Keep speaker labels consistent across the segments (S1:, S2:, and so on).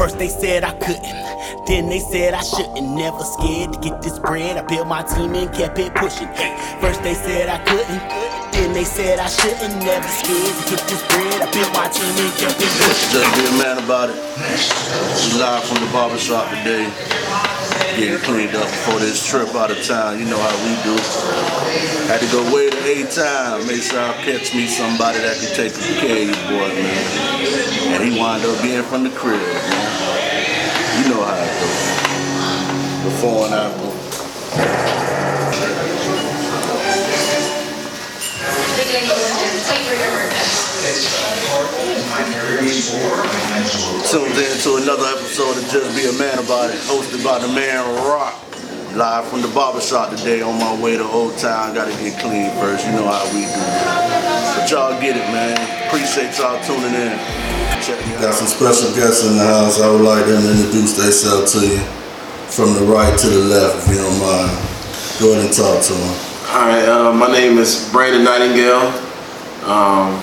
S1: First they said I couldn't, then they said I shouldn't. Never scared to get this bread. I built my team and kept it pushing. First they said I couldn't, then they said I shouldn't. Never scared to get this bread. I built my team and kept it pushing.
S2: Just be a man about it. We live from the barbershop today. Getting cleaned up before this trip out of town. You know how we do. Had to go way to A time. Make sure I catch me somebody that can take care of you, boy, man. And he wound up being from the crib, man. You know how it goes. Before and after. Tuned in to another episode of Just Be a Man About It, hosted by the man Rock. Live from the barbershop today on my way to Old Town. Gotta get clean first, you know how we do. But y'all get it, man. Appreciate y'all tuning in.
S3: Got some special guests in the house. I would like them to introduce themselves to you from the right to the left, if you don't mind. Go ahead and talk to them.
S4: All right, uh, my name is Brandon Nightingale. Um,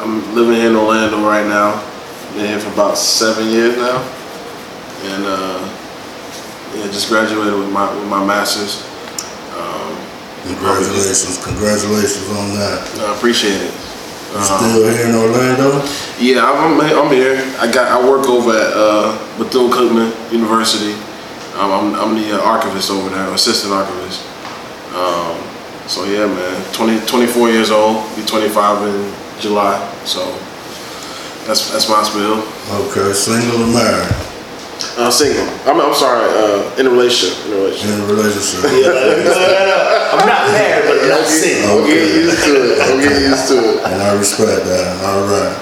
S4: I'm living here in Orlando right now. Been here for about seven years now, and uh, yeah, just graduated with my with my master's. Um,
S3: Congratulations, congratulations on that.
S4: I appreciate it.
S3: Still here in Orlando?
S4: Yeah, I'm, I'm, I'm here. I got I work over at uh, Bethune Cookman University. Um, I'm, I'm the uh, archivist over there, assistant archivist. Um, so yeah, man, 20, 24 years old, be 25 in July. So that's that's my spiel.
S3: Okay, single or married?
S4: Uh, single. I'm, I'm sorry. Uh, in a relationship. In a relationship.
S3: In a relationship?
S1: I'm not married, but I'm not single.
S4: I'm getting used to it. I'm getting used to it.
S3: And I respect that. All right.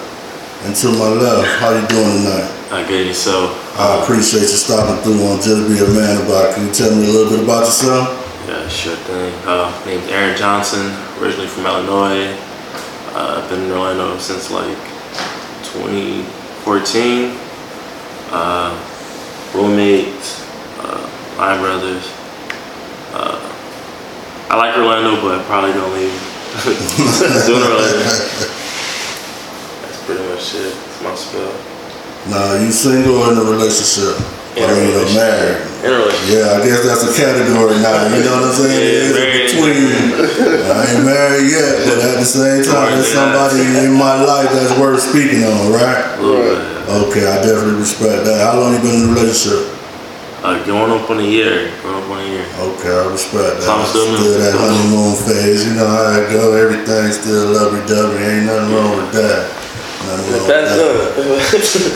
S3: And to my left, how you doing tonight?
S5: I get it. So,
S3: I appreciate you stopping through on Just Be a Man About It. Can you tell me a little bit about yourself?
S5: yeah, sure thing. Uh, name's Aaron Johnson, originally from Illinois. Uh, I've been in Orlando since like 2014. Uh, roommates, uh, Line Brothers. Uh, I like Orlando, but I probably don't leave. Doing Orlando. That's pretty much it. It's my spell.
S3: Nah, you single or in a relationship? I mean, or married?
S5: In a relationship.
S3: Yeah, I guess that's a category now. You know what I'm saying?
S5: Yeah,
S3: it is
S5: married.
S3: between. I ain't married yet, but at the same time, there's somebody in my life that's worth speaking on, right?
S5: A bit.
S3: Okay, I definitely respect that. How long you been in a relationship?
S5: Uh, going up on a year. Going up on a year.
S3: Okay, I respect that.
S5: So I'm still
S3: still that
S5: still-
S3: honeymoon phase. You know how it go. Everything's still lovey-dovey. Ain't nothing wrong with that. Nothing wrong with
S5: That's
S3: that.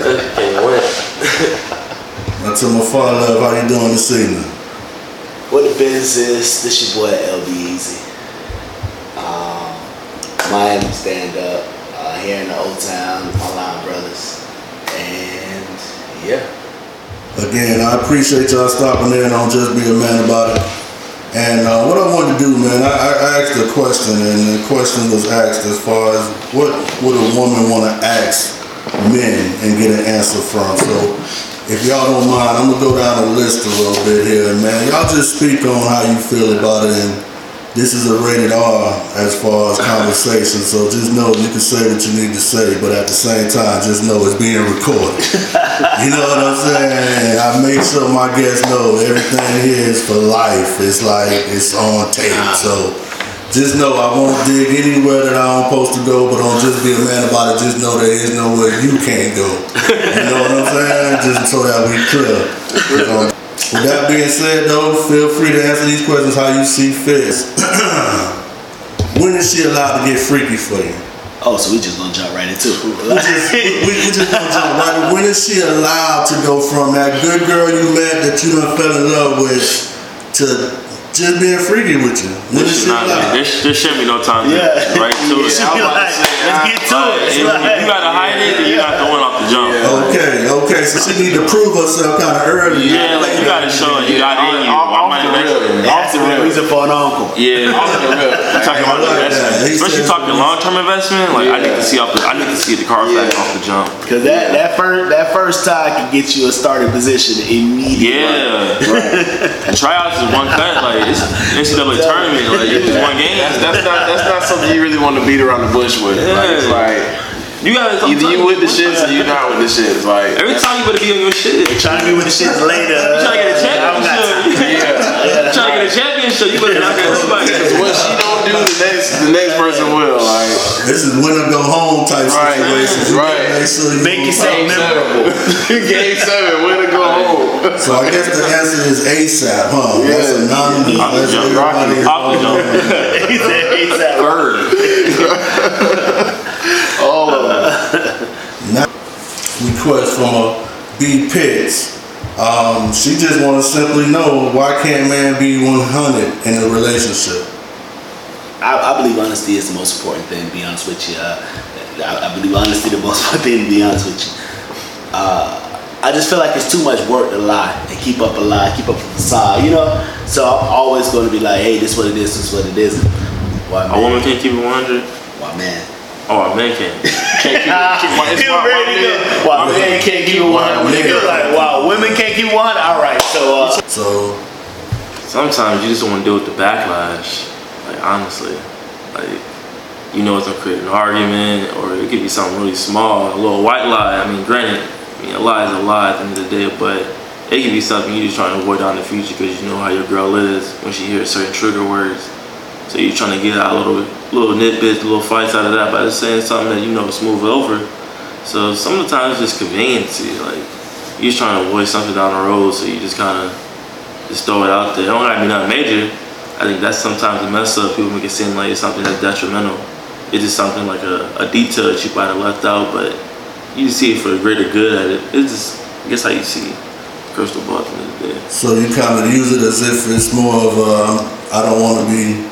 S5: good. Can't win.
S3: Now to my father, love, how you doing this evening?
S6: What the business is, this your boy LB Easy. Um, Miami stand up, uh, here in the old town, with my line brothers. And yeah.
S3: Again, I appreciate y'all stopping in on Just Be a Man About It. And uh, what I wanted to do, man, I, I asked a question, and the question was asked as far as what would a woman want to ask men and get an answer from. So, if y'all don't mind, I'm gonna go down the list a little bit here, man. Y'all just speak on how you feel about it, and this is a rated R as far as conversation. So just know you can say what you need to say, but at the same time, just know it's being recorded. You know what I'm saying? I make sure my guests know everything here is for life. It's like it's on tape. Ah. So just know I won't dig anywhere that I'm supposed to go, but don't just be a man about it. Just know there is nowhere you can't go. You know what I'm saying? Just so that we clear. With that being said, though, feel free to answer these questions how you see fit. when is she allowed to get freaky for you?
S6: Oh, so we just gonna jump right into it.
S3: We just, we, we just gonna jump right. in. When is she allowed to go from that good girl you met that you done fell in love with to just being freaky with you? When is
S5: This,
S3: she
S5: not,
S3: allowed?
S5: there, there shouldn't be no time. to-
S6: Yeah.
S5: Right to it.
S6: She be like, let's get to it.
S5: If you gotta hide it, then you got to win off the jump.
S3: Okay, okay. So she need to prove herself kind of early.
S5: Yeah, like you gotta show it. You got it in you.
S4: Off-
S5: Why
S4: off the
S5: make
S4: rip.
S5: it?
S6: That's the real reason for an uncle.
S5: Yeah, I'm talking about
S3: like
S5: investment, especially talking long term investment. Like I need to see off the, I need to see the car back off the jump.
S6: Cause that, that first that first tie can get you a starting position immediately.
S5: Yeah, and tryouts is one cut. Like it's NCAA tournament. Like you just one game.
S4: That's, that's not that's not something you really want to beat around the bush with. Like, it's like
S5: You gotta
S4: Either you with the shits or you not with the shits. Like
S5: Every time you better be on your shit. You
S6: Trying to be with the shit later.
S5: You trying to get a
S6: I don't got time.
S5: championship.
S4: Yeah.
S5: Trying to get a championship. You better knock out somebody.
S4: Because what she don't do, the next the next person will. Like
S3: This is win or go home type
S4: Right,
S3: situation. You
S4: right.
S3: Make sure you
S6: Make yourself
S4: game
S6: memorable.
S4: seven. Game seven, way to go home.
S3: So I guess the answer is ASAP, huh? That's
S4: Yeah.
S3: anonymous.
S5: Off the
S3: That's
S5: jump.
S3: everybody is
S5: Off jump.
S3: on.
S6: He said, he
S5: Bird.
S4: All of them.
S3: Now, request from a B Pitts. Um, she just want to simply know why can't man be 100 in a relationship?
S6: I, I believe honesty is the most important thing. To be honest with you, uh, I, I believe honesty is the most important thing. To be honest with you, uh, I just feel like it's too much work to lie and keep up a lie, keep up a facade. You know, so I'm always going to be like, hey, this is what it is, this is what it isn't. Why
S5: A woman can't keep it 100.
S6: Why man?
S5: Oh, a man can.
S4: Can't keep, keep my, it's
S6: You
S4: my, my
S6: ready to
S4: man.
S6: go? Why man can't keep it one?
S3: Yeah.
S6: You're like, wow, women can't keep one. All right, so uh,
S3: So
S5: Sometimes you just don't want to deal with the backlash. Like honestly, like you know it's gonna create an argument, or it could be something really small, a little white lie. I mean, granted, I mean a lie is a lie at the end of the day, but it could be something you just trying to avoid down the future because you know how your girl is when she hears certain trigger words. So you're trying to get out a little, little nitbits, little fights out of that by just saying something that you know smooth over. So some of the times it's conveniency, like you're trying to avoid something down the road, so you just kind of just throw it out there. It don't gotta be nothing major. I think that's sometimes the mess up. People make it seem like it's something that's detrimental. It's just something like a, a detail that you might have left out, but you see it for the greater good at it. It's just, I guess how you see crystal ball at the end of the day.
S3: So you kind of use it as if it's more of a, I don't want to be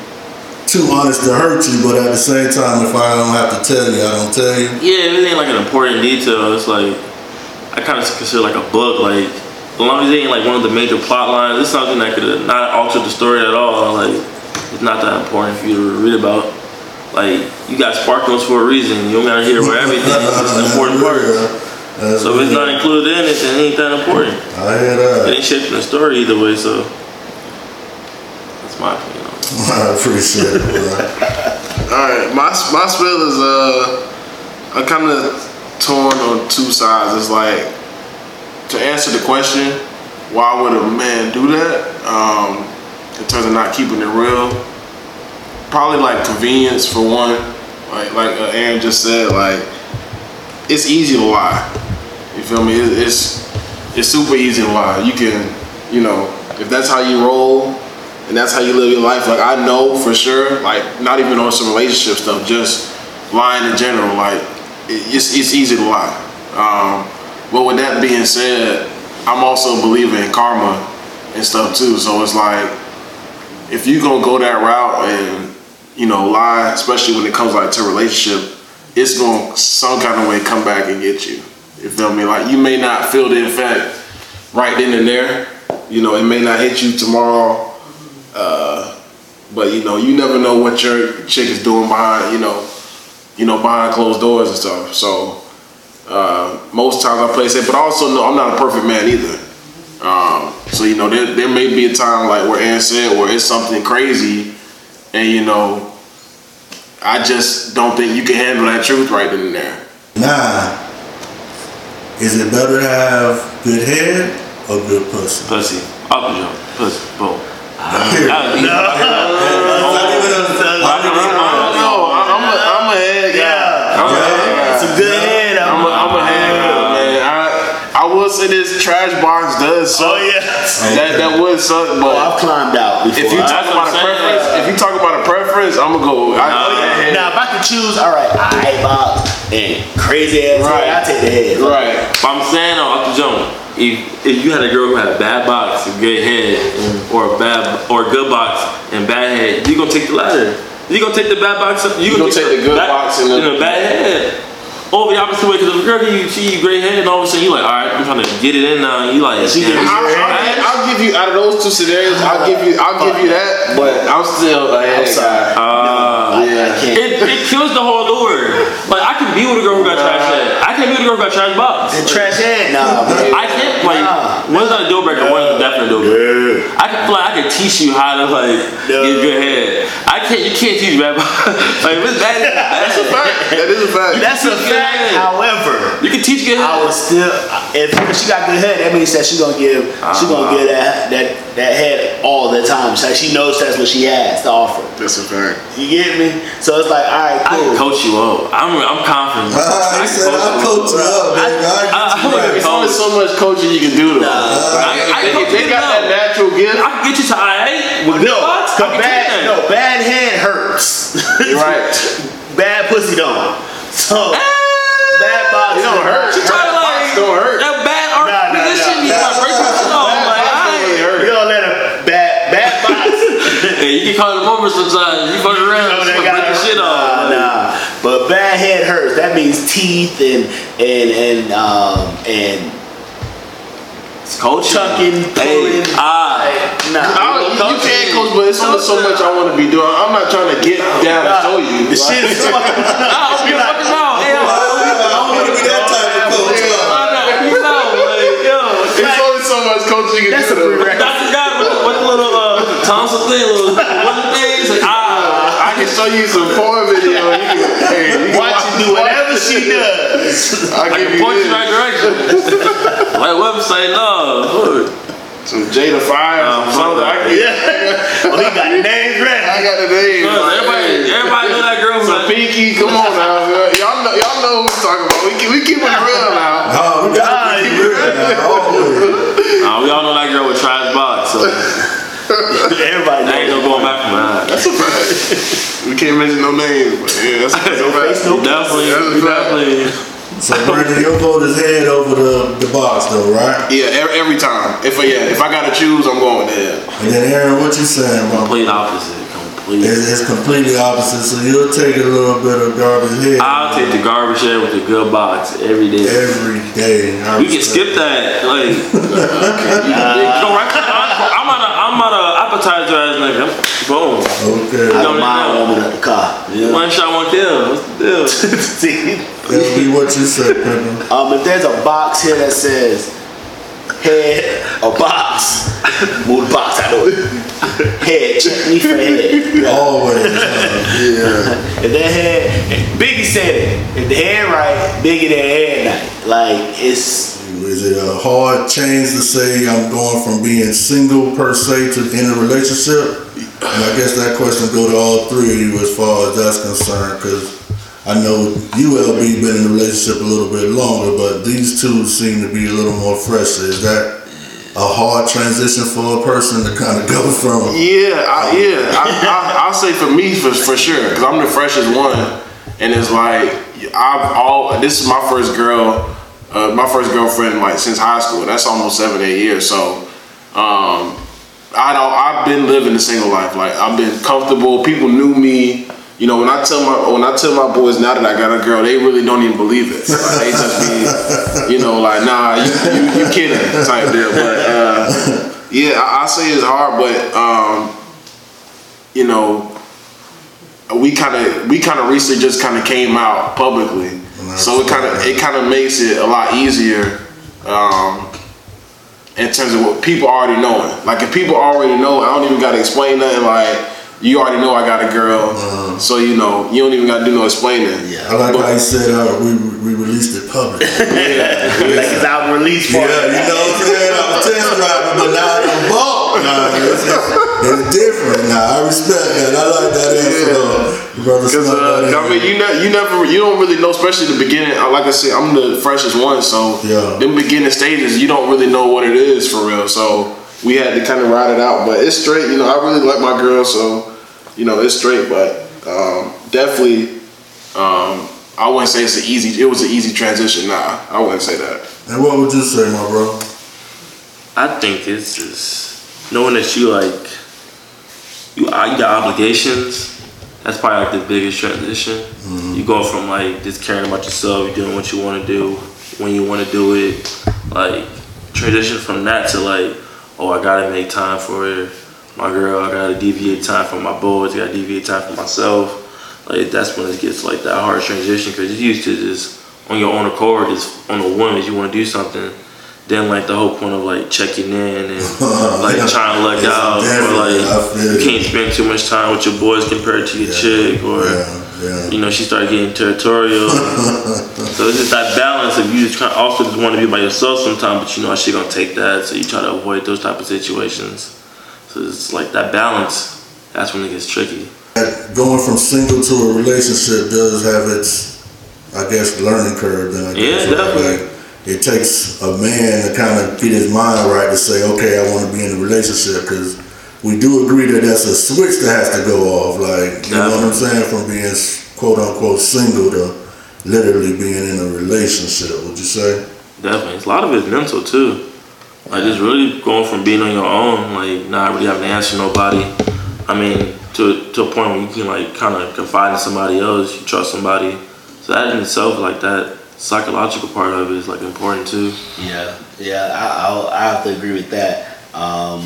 S3: too honest to hurt you, but at the same time, if I don't have to tell you, I don't tell you.
S5: Yeah, if it ain't like an important detail, it's like, I kind of consider like a book, like, as long as it ain't like one of the major plot lines, it's something that could not alter the story at all. Like, it's not that important for you to read about. Like, you got SparkNotes for a reason. You don't gotta hear about everything. It's the important parts.
S3: That's
S5: So if it's not included in it, then it ain't that important.
S3: I hear
S5: It ain't shaping the story either way, so that's my opinion.
S3: I appreciate it.
S4: All right, my my spill is uh, I'm kind of torn on two sides. It's like to answer the question, why would a man do that? Um, in terms of not keeping it real, probably like convenience for one. Like like uh, Aaron just said, like it's easy to lie. You feel me? It, it's it's super easy to lie. You can, you know, if that's how you roll and that's how you live your life. Like I know for sure, like not even on some relationship stuff, just lying in general. Like it's it's easy to lie. Um, but with that being said, I'm also believing in karma and stuff too. So it's like if you gonna go that route and you know lie, especially when it comes like to relationship, it's gonna some kind of way come back and get you. You feel me? Like you may not feel the effect right then and there. You know, it may not hit you tomorrow uh, but you know, you never know what your chick is doing behind, you know, you know, behind closed doors and stuff. So uh, most times I play safe, but also know I'm not a perfect man either. Um, so you know, there, there may be a time like where Aaron said, where it's something crazy, and you know, I just don't think you can handle that truth right then and there.
S3: Nah. is it better to have good head or good pussy?
S5: Pussy. Up and jump. Pussy. Boom.
S3: Here. Not even a-
S4: I don't know. I- I'm a head guy. I'm a head guy.
S6: some good head.
S4: I'm a head man. I, I will say this trash box does suck.
S6: Oh yeah.
S4: That that would suck,
S6: Oh,
S4: but
S6: I've climbed out before.
S4: if you talk about a preference, if you talk about a preference, I'm gonna go.
S5: Nah.
S6: now, if I could choose, all right, I box and crazy ass
S4: Right.
S6: head, I take the head.
S4: right.
S5: But I'm saying though, up the jump. If, if you had a girl who had a bad box and good head, mm. or a bad or a good box and bad head, you gonna take the latter. You gonna take the bad box. You,
S4: gonna take the good box and the-
S5: and the bad head. Over the opposite way, because if a girl you see you great head, and all of a sudden you like, all right, I'm trying to get it in now. And you like,
S6: She
S5: damn,
S6: gives
S4: I'll, I'll, I'll give you out of those two scenarios. I'll give you. I'll give you that, but I'm still a head
S6: I'm sorry.
S4: guy.
S5: uh,
S6: I, I
S4: Yeah.
S6: can't.
S5: it, it kills the whole allure. Like I can be with a girl who got trash head. I can be with a girl who got trash box.
S6: And trash head, nah, bro.
S5: I can't like
S6: Nah.
S5: One's not a deal breaker. One's a definite deal breaker. I can feel like I can teach you how to like
S6: No.
S5: get good head. I can't. You can't teach bad. like if it's
S4: That's a fact. That is a fact.
S6: That's a fact. However,
S5: You can teach good
S6: I
S5: head.
S6: was still if she got good head, that means that she gonna give she gonna uh-huh. give that that that head all the time. So she knows that's what she has to offer.
S4: That's a fact.
S6: You get me? So it's like, all right,
S5: I
S6: cool.
S5: can coach you up. I'm. I'm confident.
S3: I said I coach you up, baby. I
S5: I-
S3: get you
S5: I-
S3: right.
S4: There's only so much coaching you can do though.
S5: I- I
S4: If
S5: coach
S4: they got that natural gift.
S5: I can get you to IA. With
S6: no,
S5: I can
S6: bad, no, bad head hurts.
S4: Right.
S6: bad pussy don't. So bad box.
S4: It don't hurt.
S5: She try to like
S4: don't hurt.
S5: that bad art
S6: Nah, nah,
S5: position.
S6: nah.
S5: You like break shit off.
S4: Bad
S5: Like,
S4: box don't
S5: I
S4: really hurt.
S6: You don't let a bad bad box.
S5: Hey, you can call them over sometimes. You fuck around,
S6: know,
S5: you break your shit off.
S6: Nah, nah. But bad head hurts. That means teeth and and and um and
S5: It's coaching.
S6: Tucking,
S5: Hey,
S6: pulling.
S5: ah.
S6: nah.
S4: I, you, you can't coach, but it's only so much I want to be doing. I'm not trying to get down and show you.
S6: The shit is
S5: I open your fucking mouth. Hey,
S3: I don't want to be that type of coach. huh?
S5: I know. You know, like, yo.
S4: It's only so much coaching you can
S6: That's a
S4: do.
S6: prerequisite.
S5: Dr. God with the, little uh, tonsil thing, little wooden things. Like, ah.
S4: I can show you some porn video. You hey,
S6: Watch you do whatever she does.
S4: I
S5: I can
S4: you
S5: point you in the right direction. like website, no.
S4: Some Jada Fire,
S5: Um,
S4: something. I, can,
S6: Yeah. Oh, he got names
S4: I got the name.
S5: Look,
S4: Like,
S5: Everybody,
S4: hey.
S5: everybody know that girl who's
S4: Some Pinky, come on now. Y'all know, y'all know who we talking about. We keep, we keep it real now.
S3: Oh, we got to be real now. Always.
S5: nah, we all know that girl with trash box, so
S6: Everybody
S5: I ain't no going back from that.
S4: That's a fact. We can't mention no names, but yeah, that's, that's a fact.
S6: no
S5: Definitely,
S4: That's a fact.
S5: definitely.
S3: So, Brandon, your vote is head over the, the box, though, right?
S4: Yeah, every, every time. If I, yeah, if I gotta choose, I'm going with the head.
S3: And then, Aaron, what you saying, bro?
S5: Complete opposite. Complete.
S3: It's, it's completely opposite. So you'll take a little bit of garbage head
S5: I'll take the garbage head with the good box every day.
S3: every day. I
S5: We can skip
S3: respect
S5: that. Like, go right to I'm on a, I'm on a appetizer as nigga. Boom.
S3: Okay.
S6: I
S5: Don't
S6: don't mind
S5: know.
S6: warming up the car. You know?
S5: One shot, one kill. What's the deal?
S6: See?
S3: Tell me what you say, Pimpin.
S6: Um, if there's a box here that says head or box, move the box out of it. Head, check me for head.
S3: Always. Yeah.
S6: If that head, Biggie said it. If the head right, Biggie that head night. Like it's
S3: Is it a hard change to say I'm going from being single per se to in a relationship? And I guess that question go to all three of you as far as that's concerned, because I know ULB been in a relationship a little bit longer, but these two seem to be a little more fresh. Is that a hard transition for a person to kind of go from?
S4: Yeah, I, yeah. I, I, I'll say for me for for sure, because I'm the freshest one, and it's like I've all. This is my first girl, uh, my first girlfriend like since high school. That's almost seven, eight years. So, um, I don't. I've been living a single life. Like I've been comfortable. People knew me. You know, when I tell my when I tell my boys now that I got a girl, they really don't even believe it. Like, they just be, you know, like nah, you you, you kidding type deal. But uh, yeah, I, I say it's hard, but um, you know, we kind of we kind of recently just kind of came out publicly, so it kind of it kind of makes it a lot easier. Um, in terms of what people already knowing. Like if people already know, I don't even gotta explain nothing. Like you already know I got a girl, so you know you don't even gotta do no explaining.
S6: Yeah.
S3: I like
S4: But-
S3: how you said uh, we, we released it public. yeah,
S6: like it's out release
S3: you know what I'm saying? I was test driving, but now I'm bought. Nah, it's, it's different. Nah, I respect that. I like that answer, though. Brother
S4: Because uh, I mean, you know, you never, you don't really know, especially the beginning. uh, Like I said, I'm the freshest one, so
S3: Yeah.
S4: them beginning stages, you don't really know what it is for real. So we had to kind of ride it out, but it's straight. You know, I really like my girl, so you know, it's straight. But um, definitely, um, I wouldn't say it's an easy. It was an easy transition. Nah, I wouldn't say that.
S3: And what would you say, my bro?
S5: I think it's just knowing that you like you uh, you got obligations. That's probably like the biggest transition. You go from like just caring about yourself, you doing what you want to do when you want to do it. Like transition from that to like, oh, I gotta make time for my girl. I gotta deviate time for my boys. I gotta deviate time for myself. Like that's when it gets like that hard transition because you used to just on your own accord, just on a whim, if you want to do something, Then like the whole point of like checking in and like trying to look
S3: It's
S5: out or like you can't spend too much time with your boys compared to your chick or
S3: Yeah, yeah.
S5: you know she started getting territorial. so it's just that balance of you just kind also just want to be by yourself sometimes, but you know she gonna take that, so you try to avoid those type of situations. So it's like that balance. That's when it gets tricky.
S3: Going from single to a relationship does have its, I guess, learning curve. Then I guess,
S5: Yeah, definitely.
S3: Like, it takes a man to kind of get his mind right to say, okay, I want to be in a relationship because we do agree that that's a switch that has to go off. Like, you know what I'm saying? From being quote unquote single to literally being in a relationship. Would you say?
S5: Definitely, a lot of it's mental too. Like just really going from being on your own, like not really having to answer nobody. I mean, to to a point where you can like kind of confide in somebody else, you trust somebody. So that in itself, like that psychological part of it is like important too.
S6: Yeah, yeah, I, I have to agree with that. Um,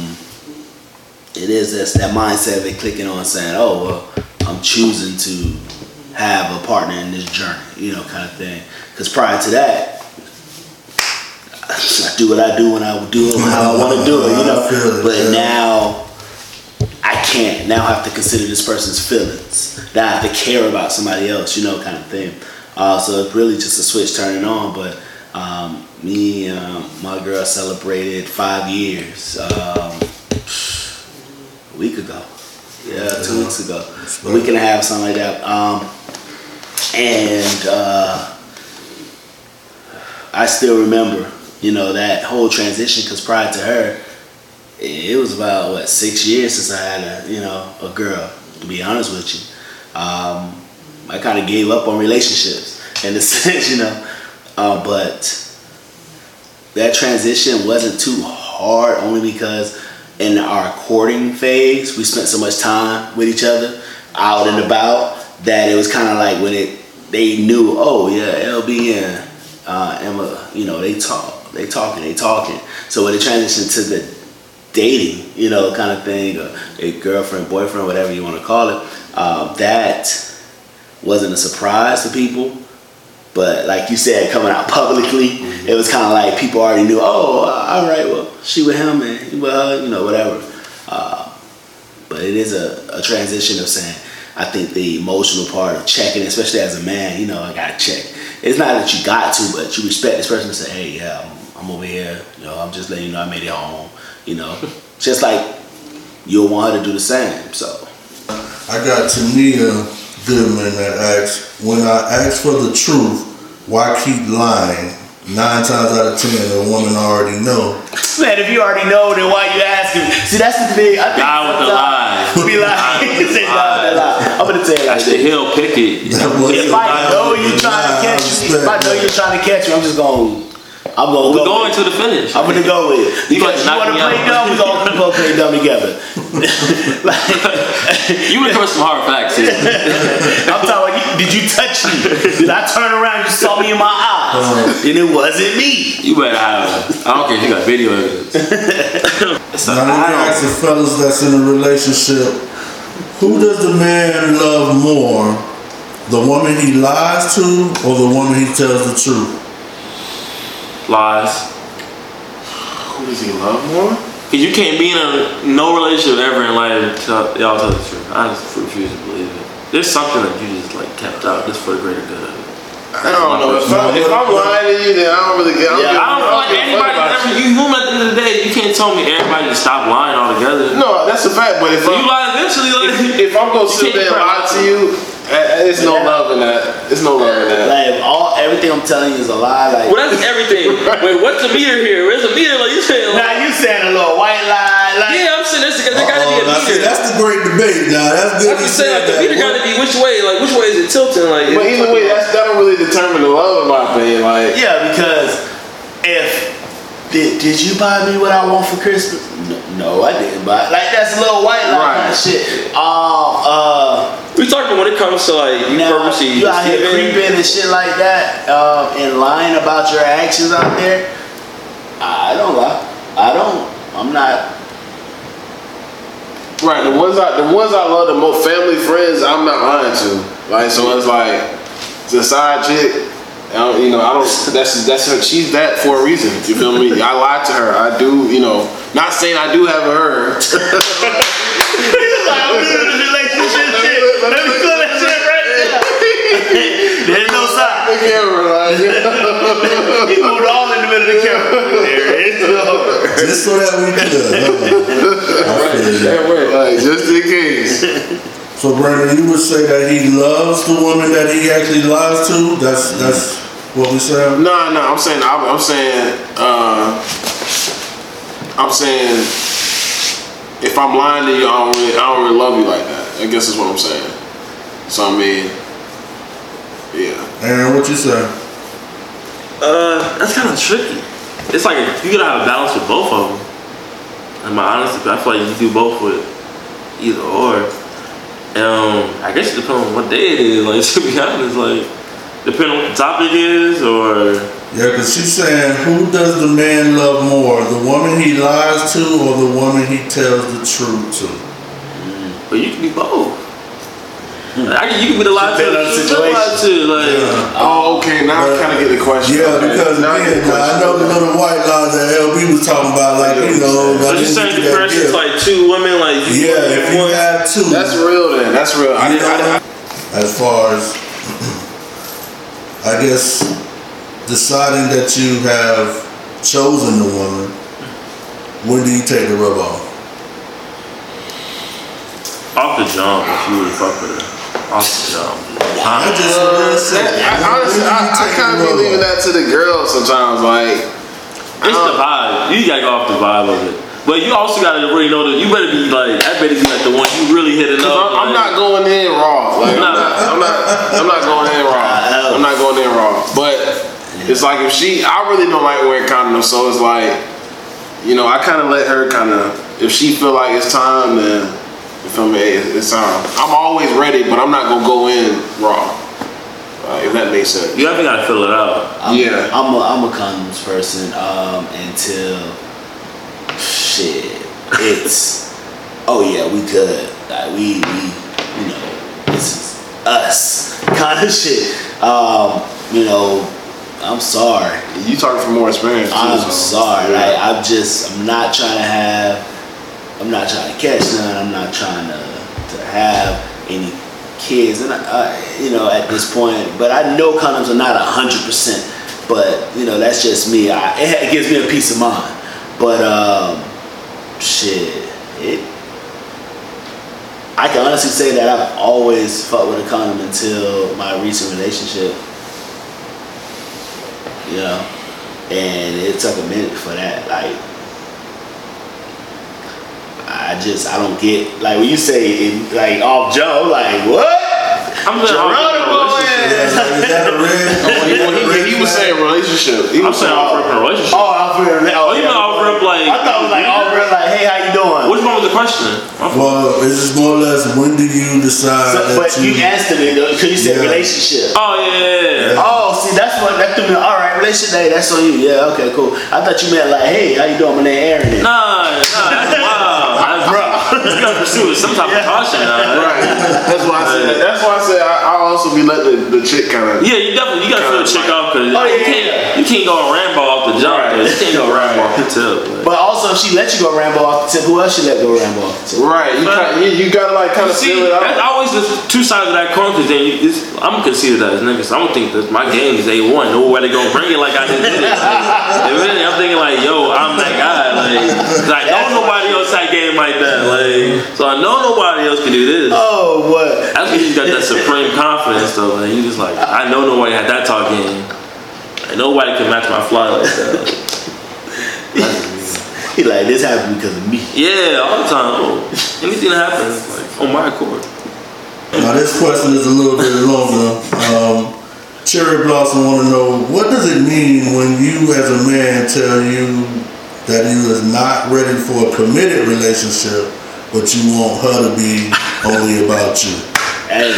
S6: it is this that mindset of it clicking on saying, "Oh, well, I'm choosing to have a partner in this journey," you know, kind of thing. Because prior to that, I do what I do when I do it how I want to do it, you know.
S3: I feel it,
S6: But
S3: yeah.
S6: now I can't. Now I have to consider this person's feelings. Now I have to care about somebody else, you know, kind of thing. Uh, so it's really just a switch turning on. But um, me, um, my girl celebrated five years um, a week ago. Yeah, two weeks ago, a week and a half, something like that. Um, and uh, I still remember, you know, that whole transition because prior to her, it was about what six years since I had a you know a girl. To be honest with you, um, I kind of gave up on relationships in a sense, you know. Uh, but that transition wasn't too hard, only because in our courting phase we spent so much time with each other, out and about, that it was kind of like when it they knew, oh yeah, LB and uh, Emma, you know, they talk, they talking, they talking. So when it transitioned to the dating, you know, kind of thing, or a girlfriend, boyfriend, whatever you want to call it, uh, that wasn't a surprise to people. But like you said, coming out publicly, it was kind of like people already knew. Oh, all right, well, she with him, and well, you know, whatever. Uh, but it is a, a transition of saying, I think the emotional part of checking, especially as a man, you know, I gotta check. It's not that you got to, but you respect this person and say, hey, yeah, I'm, I'm over here. You know, I'm just letting you know I made it home. You know, just like you'll want her to do the same. So
S3: I got Tania Goodman that asks, when I ask for the truth, why keep lying? Nine times out of ten, a woman already know.
S6: Man, if you already know, then why you asking? See, that's the thing. I think
S5: Lie with the lie.
S6: Be like,
S5: Lie
S6: say lie with the lie. I'm gonna tell you like
S5: That's the
S6: this.
S5: hill picket.
S6: If I know
S3: you're
S6: trying to catch
S3: I
S6: me, if I know you're trying to catch me, I'm just gonna, I'm gonna
S5: We're
S6: go.
S5: going to the finish.
S6: I'm gonna go with it.
S5: You
S6: Because you wanna play
S5: out.
S6: dumb, we gonna, we gonna play dumb together. like,
S5: You would throw some hard facts here.
S6: I'm talking. You, did you touch me? Did I turn around? You saw me in my eyes, uh-huh. and it wasn't me.
S5: You better have. it. I don't care if you got video evidence. It's a-
S3: Now, let me ask the fellas that's in a relationship, who does the man love more? The woman he lies to or the woman he tells the truth?
S5: Lies.
S4: Who does he love more?
S5: Cause you can't be in a no relationship ever in life and tell, y'all tell the truth. I just refuse to believe it. There's something that you just like kept out just for the greater good of it.
S4: I don't know. If, I'm, if I'm lying to you, then I don't really get. I don't,
S6: Yeah,
S4: give-
S5: I don't feel like
S4: give a fuck
S5: anybody ever. You human at the end of the day. You can't tell me everybody to stop lying altogether.
S4: No, that's a fact. But if
S5: So you lie eventually. Like,
S4: if I'm gonna sit there and lie to you, there's no love in that. There's no love in that.
S6: Like all everything I'm telling you is a lie. Like
S5: well, that's everything. Wait, what's the meter here? Where's the meter? Like you saying? Like,
S6: now you saying a little white lie. Like
S5: yeah, I'm saying there's, there gotta be a
S3: Uh-oh, now, see,
S5: meter.
S3: that's the great debate. Now that's good.
S5: I'm
S3: you
S5: just saying, like, the meter gotta be which way? Like, which way is it tilting? Like,
S4: But
S5: is
S4: either way, that's that don't really determine the love, in my opinion. Like,
S6: yeah, because if did, did you buy me what I want for Christmas? No, no I didn't buy. Like that's a little white lie kind
S4: Right.
S6: of shit. Um, uh,
S5: we talking when it comes to like you
S6: now
S5: purposely
S6: you out here creeping and shit like that, um, and lying about your actions out there. I don't lie. I don't. I'm not.
S4: right, the ones I the ones I love the most, family, friends, I'm not lying to. Like, so it's like the side chick. I don't, you know, I don't. That's that's her. She's that for a reason. You feel me? I lied to her. I do. You know, not saying I do have her.
S1: There's no sign.
S4: The camera, like,
S1: He moved all in the middle of the camera. There it is.
S3: Just so that we could. huh? I you.
S4: like just in case.
S3: So Brandon, you would say that he loves the woman that he actually lies to? That's that's what we said.
S4: No, no. I'm saying. I'm, I'm saying. Uh, I'm saying. If I'm lying to you, I don't really, I don't really love you like that. I guess is what I'm saying. So I mean, yeah.
S3: Aaron, what you say?
S5: Uh, that's kind of tricky. It's like you gotta have a balance with both of them. In my honesty, I feel like you do both with either or. Um, I guess it depends on what day it is. Like to be honest, like depending on what the topic is, or
S3: Yeah, because she's saying, who does the man love more, the woman he lies to or the woman he tells the truth to?
S5: but you can be both. Like, I can, you can be the lie to,
S1: Depending on the
S5: you can be the lie to, like.
S3: Yeah.
S4: Oh, okay. Now I kind of get the question.
S3: Yeah,
S4: Okay,
S3: because
S4: now I
S3: again,
S4: get the
S3: I know the little white lies that LB was talking about, like, you know,
S5: So
S3: I
S5: you
S3: didn't
S5: saying
S3: get that
S5: comparisons like two women, like you
S3: Yeah, if you
S5: one-
S3: have two,
S4: That's real. Then that's real. I
S3: you.
S4: I, I,
S3: as far as, I guess, deciding that you have chosen the woman, when do you take the rub off?
S5: off the jump if you really fuck with her. Off the.
S3: I just said,
S4: I, honestly,
S3: when do you
S4: I, I kind of be leaving that to the girls sometimes. Like,
S5: It's the um, vibe. You gotta go off the vibe of it. But you also gotta really know that you better be like that better be like the one you really hitting
S4: Cause
S5: up.
S4: I'm, I'm not going in raw. Like I'm not, I'm not, I'm not going in raw. I'm not going in raw. But it's like if she, I really don't like wearing condoms, so it's like, you know, I kind of let her kind of, if she feel like it's time, then you feel me, hey, it's time. I'm always ready, but I'm not gonna go in raw. Uh, if that makes sense.
S5: You definitely gotta fill it out.
S6: I'm,
S4: Yeah.
S6: I'm a, I'm a condoms person um, until shit. It's oh yeah, we good. Like we we you know this is us kind of shit. Um, you know, I'm sorry.
S4: You talking from more experience. Too,
S6: I'm
S4: so,
S6: sorry.
S4: yeah.
S6: Like I'm just I'm not trying to have I'm not trying to catch none. I'm not trying to to have any kids, and I, I, you know at this point. But I know condoms are not hundred percent. But you know that's just me. I, it gives me a peace of mind. But um, shit, it. I can honestly say that I've always fucked with a condom until my recent relationship. You know, and it took a minute for that. Like, I just I don't get like when you say it, like off Joe, like what?
S5: I'm saying off
S6: Geronimo,
S5: rip relationship.
S3: Is that a red?
S4: Well, oh, he, he, he was saying relationship. He
S5: I'm
S4: was
S5: saying off rip relationship.
S6: Oh, off rip. Oh,
S5: Oh, you
S6: yeah.
S5: mean off rip like?
S6: I thought it was like off rip, like hey, how you doing?
S5: Which one was the question?
S3: Well, it's just more or less when did you decide
S6: So,
S3: that
S6: but you answered it because you said
S3: Yeah.
S6: relationship.
S5: Oh yeah. yeah.
S6: Oh, see, that's what that threw me. All right, relationship. Hey, that's on you. Yeah, okay, cool. I thought you meant like, hey, how you doing? My name Aaron.
S5: Nah, nah, that's wild. That's,
S6: Bro.
S5: You gotta pursue with some type of caution. Nah.
S4: Right. That's why I said. That's why I said I, I'll also be letting the, the chick kind of.
S5: Yeah, you definitely you gotta feel the chick off because
S6: Oh, yeah,
S5: you can't
S6: yeah.
S5: you can't go Rambo off the jump.
S4: Right.
S5: 'cause You can't go Rambo off the tip. Like.
S6: But also, if she let you go Rambo off the tip, who else she let go Rambo off the tip?
S4: Right. You,
S5: But-
S4: kinda, you, you gotta like kind of
S5: See,
S4: feel it
S5: that's
S4: out.
S5: always the two sides of that coin. Cause then you, it's, I'm considered that as niggas. I don't think that my game is a one. Nobody gonna bring it like I did it. Like, I'm thinking like, yo, I'm that guy. Like, 'cause I don't nobody else had game like that. Like, so I know nobody else can do this.
S6: Oh, what?
S5: That's when you got that supreme confidence though. Like, you just like, I know nobody had that talk game. Like, nobody can match my fly like that.
S6: He like this happened because of me.
S5: Yeah, all the time. Oh, anything that happens, like on my accord.
S3: Now this question is a little bit longer. Um, Cherry Blossom want to know what does it mean when you, as a man, tell you that you is not ready for a committed relationship, but you want her to be only about you.
S6: Hey,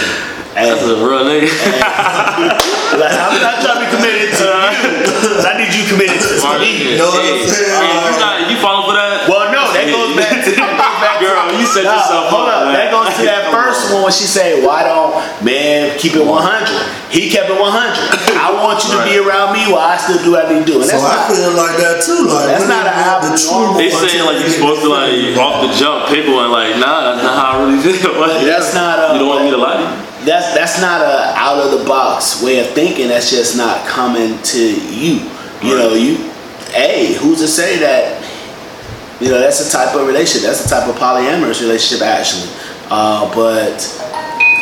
S6: hey.
S5: That's a real nigga.
S6: Like, I'm not trying to be committed to you. I need you committed to me.
S3: know what I'm saying?
S5: Hey, you, uh, not, you falling for that?
S6: Well, no, that goes back to that goes back
S5: Girl,
S6: to,
S5: you set
S6: Nah,
S5: yourself
S6: hold
S5: up,
S6: up. That goes to that first one when she say, "Why don't man keep it 100?" He kept it 100. I want you to be around me while I still do what I need to do. And
S3: So
S6: that's
S3: I feel like that too. Like
S6: That's not an
S3: want the
S6: album
S3: truth.
S5: They saying like you're supposed to like off the jump people and like nah that's not how I really feel. Like,
S6: That's not, uh,
S5: you don't want me to lie to you.
S6: that's that's not a out of the box way of thinking. That's just not coming to you. You know, you. Hey, who's to say that? You know, that's the type of relationship. That's the type of polyamorous relationship, actually. Uh, but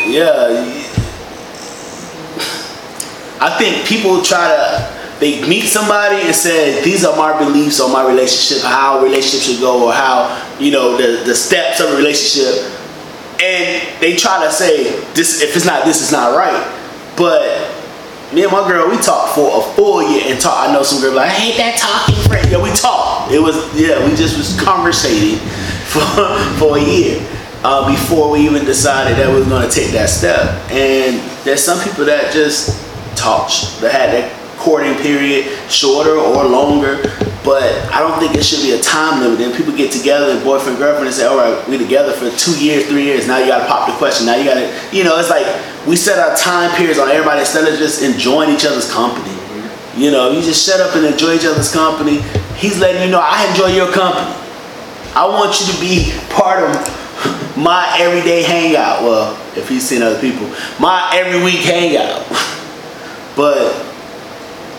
S6: yeah, I think people try to. They meet somebody and say, "These are my beliefs on my relationship, how relationships should go, or how you know the the steps of a relationship." and they try to say this if it's not this is not right but me and my girl we talked for a full year and talk i know some girl like i hate that talking friend yeah we talked it was yeah we just was conversating for for a year uh, before we even decided that we were going to take that step and there's some people that just talk that had that courting period shorter or longer but I don't think it should be a time limit. Then people get together, and boyfriend, girlfriend, and say, all right, we together for two years, three years. Now you got to pop the question. Now you got to, you know, it's like we set our time periods on everybody instead of just enjoying each other's company. You know, you just shut up and enjoy each other's company. He's letting you know, I enjoy your company. I want you to be part of my everyday hangout. Well, if he's seen other people, my every week hangout. But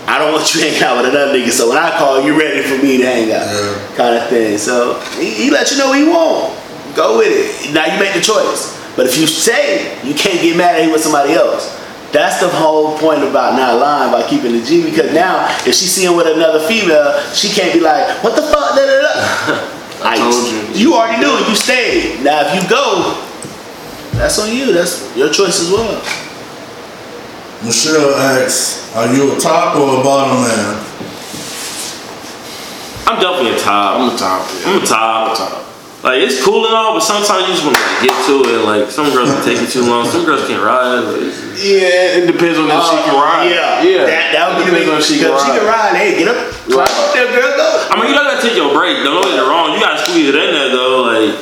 S6: I don't want you to hang out with another nigga. So when I call, you ready for me to hang out,
S3: Yeah.
S6: kind of thing. So he, he let you know what he want. Go with it. Now you make the choice. But if you say you can't get mad at him with somebody else, that's the whole point about not lying by keeping the G. Because now if she's seeing with another female, she can't be like, what the fuck? Da, da, da. I
S4: told you.
S6: You already knew it. You stayed. Now if you go, that's on you. That's your choice as well.
S3: Michelle asks, "Are you a top or a bottom man?"
S5: I'm definitely a top.
S4: I'm a top. Yeah.
S5: I'm a top.
S4: top.
S5: Like it's cool and all, but sometimes you just want to like, get to it. Like some girls can take you too long. Some girls can't ride. It's,
S4: Yeah, it depends on if she can ride.
S6: Uh, Yeah,
S4: yeah.
S6: That, that would
S4: It
S6: be the
S4: depends
S6: big
S4: on if she can
S6: She can
S4: ride.
S6: ride. Hey, get up, climb up there, girl, go.
S5: I mean, you don't gotta take your break. Don't get it wrong. You gotta squeeze it in there though. Like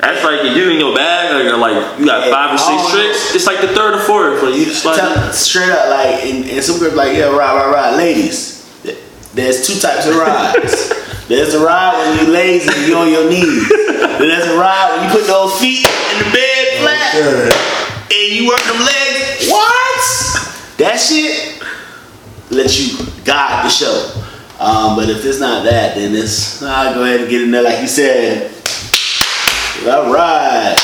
S5: that's like if you in your bag, like, like you got five or six tricks. It's like the third or fourth. Like you just like
S6: Tell- straight up, like, and, and some girls like, yeah, ride, ride, ride. Ladies, there's two types of rides. there's a ride when you're lazy and you're on your knees. then there's a ride when you put those feet in the bed flat
S3: Yeah.
S6: and you work them legs. What? That shit let you guide the show. Um, but if it's not that, then it's I'll go ahead and get in there like you said. All right.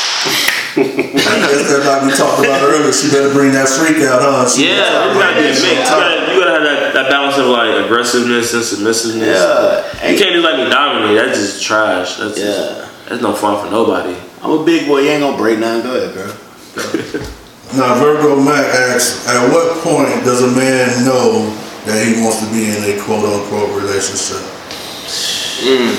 S3: I guess that's like we talked about earlier. She better bring that freak out, huh? She
S5: yeah, you gotta be a mix. You gotta, you gotta have that, that balance of like aggressiveness and submissiveness.
S6: Yeah.
S5: You can't just let me dominate. That's just trash. That's
S6: Yeah.
S5: just, that's no fun for nobody.
S6: I'm a big boy. You ain't gonna break nothing. Go ahead, girl.
S3: Now, Virgo Mac asks, at what point does a man know that he wants to be in a quote unquote relationship? Hmm.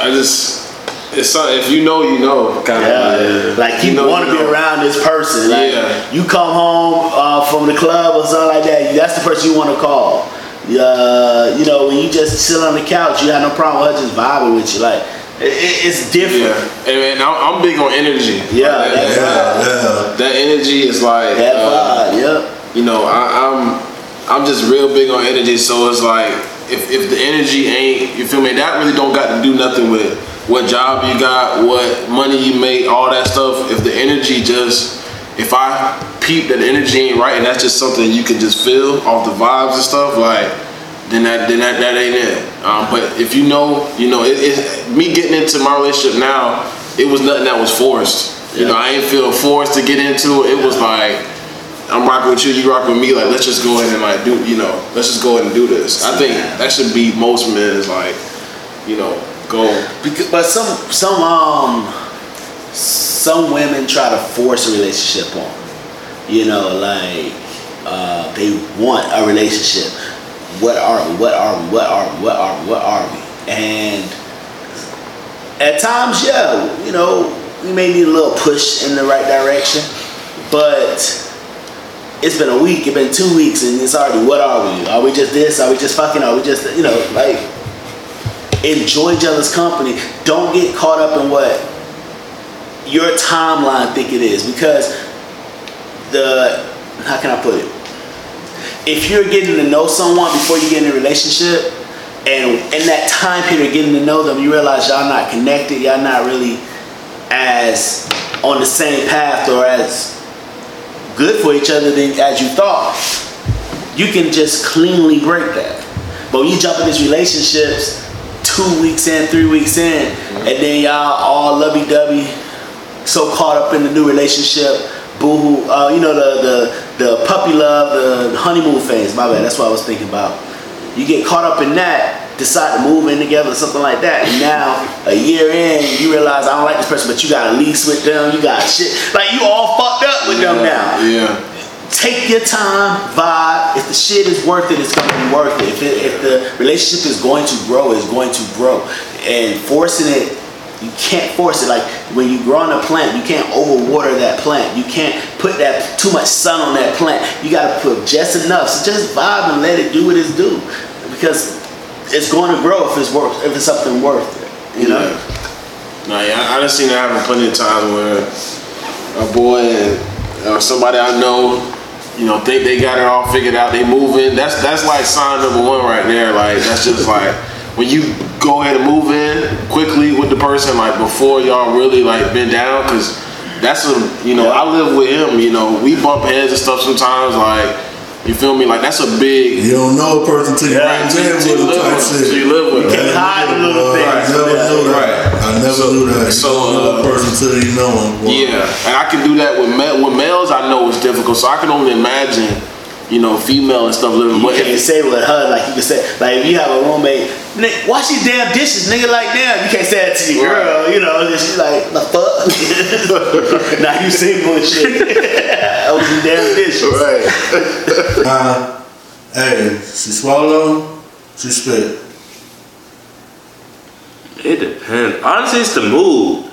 S4: I just, it's something, if you know, you know, kind
S6: Yeah,
S4: of.
S6: like you,
S4: know,
S6: want to
S4: you
S6: be
S4: know.
S6: around this person. Like,
S4: Yeah.
S6: You come home uh, from the club or something like that. That's the person you want to call. Uh, you know, when you just sit on the couch, you have no problem with her just vibing with you. Like it, it- it's different.
S4: Yeah, and, and I'm, I'm big on energy.
S6: Yeah,
S4: Like,
S6: that's
S3: Yeah,
S6: right.
S3: yeah.
S4: that energy is like,
S6: That
S4: uh.
S6: Yep.
S4: you know, I, I'm I'm just real big on energy. So it's like if, if the energy ain't, you feel me? That really don't got to do nothing with what job you got, what money you make, all that stuff. If the energy just, if I peep that energy ain't right, and that's just something you can just feel off the vibes and stuff, like. Then that, then that, that ain't it. Um, but if you know, you know, it, it, me getting into my relationship now, it was nothing that was forced. You know, I ain't feel forced to get into it. It was like, I'm rocking with you, you rocking with me. Like, let's just go ahead and like do, you know, let's just go ahead and do this. I think that should be most men's like, you know, go.
S6: Because, but some some um some women try to force a relationship on. You know, like uh, they want a relationship. What are we? What are we? What are we? What are we? What are we? And at times, yeah, you know, we may need a little push in the right direction, but it's been a week, it's been two weeks, and it's already what are we? Are we just this? Are we just fucking? Are we just you know like enjoy each other's company. Don't get caught up in what your timeline think it is because the how can I put it? If you're getting to know someone before you get in a relationship, and in that time period getting to know them, you realize y'all not connected, y'all not really as on the same path or as good for each other than as you thought. You can just cleanly break that. But when you jump in these relationships, two weeks in, three weeks in, and then y'all all lovey-dovey, so caught up in the new relationship, boo-hoo, uh, you know the, the the puppy love, the honeymoon phase. My bad, that's what I was thinking about. You get caught up in that, decide to move in together, something like that, and now a year in, you realize I don't like this person, but you got a lease with them, you got shit, like you all fucked up with them now
S4: Yeah.
S6: Take your time, vibe. If the shit is worth it, it's gonna be worth it. If, it, if the relationship is going to grow, it's going to grow. And forcing it, you can't force it. Like when you grow on a plant, you can't overwater that plant. You can't put that too much sun on that plant. You gotta put just enough. So just vibe and let it do what it's due, because it's going to grow if it's worth if it's something worth it. You know.
S4: No, yeah, I, I done seen that happen plenty of times where a boy and or somebody I know, you know, think they got it all figured out. They moving. That's that's like sign number one right there. Like that's just like when you go ahead and move in quickly with the person, like before y'all really like been down, because that's a you know I live with him. You know, we bump heads and stuff sometimes. Like you feel me? Like that's a big.
S3: You don't know a person till you
S6: Yeah,
S3: right
S4: till-
S3: there
S4: till
S3: with
S4: you
S3: them
S4: live
S3: type
S4: with 'em, you live with 'em.
S6: You can't hide the little
S3: Right,
S6: things.
S3: I never
S6: Yeah.
S3: knew that.
S4: Right.
S3: I never
S4: So-
S3: knew that. You
S4: so,
S3: don't a
S4: uh,
S3: person till you know him. boy.
S4: Yeah, and I can do that with ma- with males. I know it's difficult, so I can only imagine, you know, female and stuff living.
S6: You
S4: But
S6: can't
S4: if,
S6: say with her like you can say like if you have a roommate, "Nick, wash your damn dishes, nigga. Like damn, you can't say that to your
S4: Right.
S6: girl, you know. And she's like, the fuck. now you single and shit. I was your damn dishes.
S4: right,
S3: Uh, hey, she swallow, she spit.
S5: It depends. Honestly, it's the mood.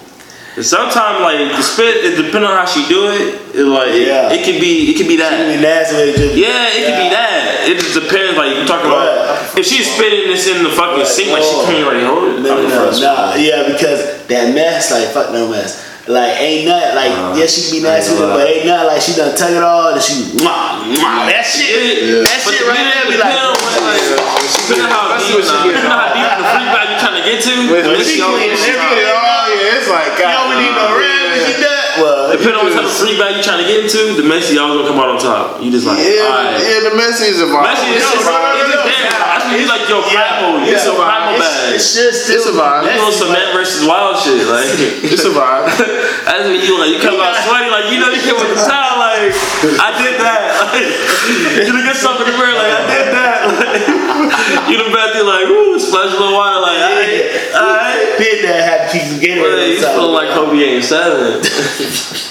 S5: And Sometimes like the spit, it depends on how she do it. It like
S6: Yeah.
S5: it, can be it can be
S6: I
S5: that.
S6: mean, that's what it just.
S5: Yeah, it can be that. It just depends. Like you talking about
S6: Right.
S5: if she's spitting this in the fucking
S6: Right.
S5: sink, like she can't really hold it.
S6: No,
S5: I'm
S6: no, nah, yeah, because that mess, like fuck no mess. Like ain't nothing like
S5: Uh,
S6: yeah she be nasty with it, but ain't nothing like she done tuck it all and she mwah, mwah, that shit
S5: Yeah.
S6: that
S5: But
S6: shit
S5: the
S6: right
S5: minute-
S6: there be
S5: depending on
S6: like
S5: what, like, depending on how
S4: Especially
S5: deep,
S4: when she
S5: nah,
S4: get
S5: depending on how deep in the free bag you trying to get to.
S4: When
S5: then
S6: she
S5: she always-
S6: clean everything.
S4: oh yeah, it's like
S6: you don't need no rim and she done well
S5: Depending on what type of free bag you trying to get into, the messy always gonna come out on top. You just like,
S4: Yeah,
S5: alright.
S4: yeah, the message is about.
S5: Messy is just,
S6: no, no,
S5: it's just
S6: no.
S5: there. That's when you like your primal,
S6: yeah,
S5: it's a primal
S6: it's,
S5: bag.
S6: it's just
S4: It's a vibe.
S5: You know cement versus wild shit, like.
S4: It's a vibe.
S5: That's when you like you come out sweaty, like you know you came with the towel, like I did that. Like you look at something in the mirror, like I did that. Like, you the bathroom, like ooh, splash a little water, like alright, alright.
S6: Did that had to keep some
S5: Well, you feel like Kobe ain't seven.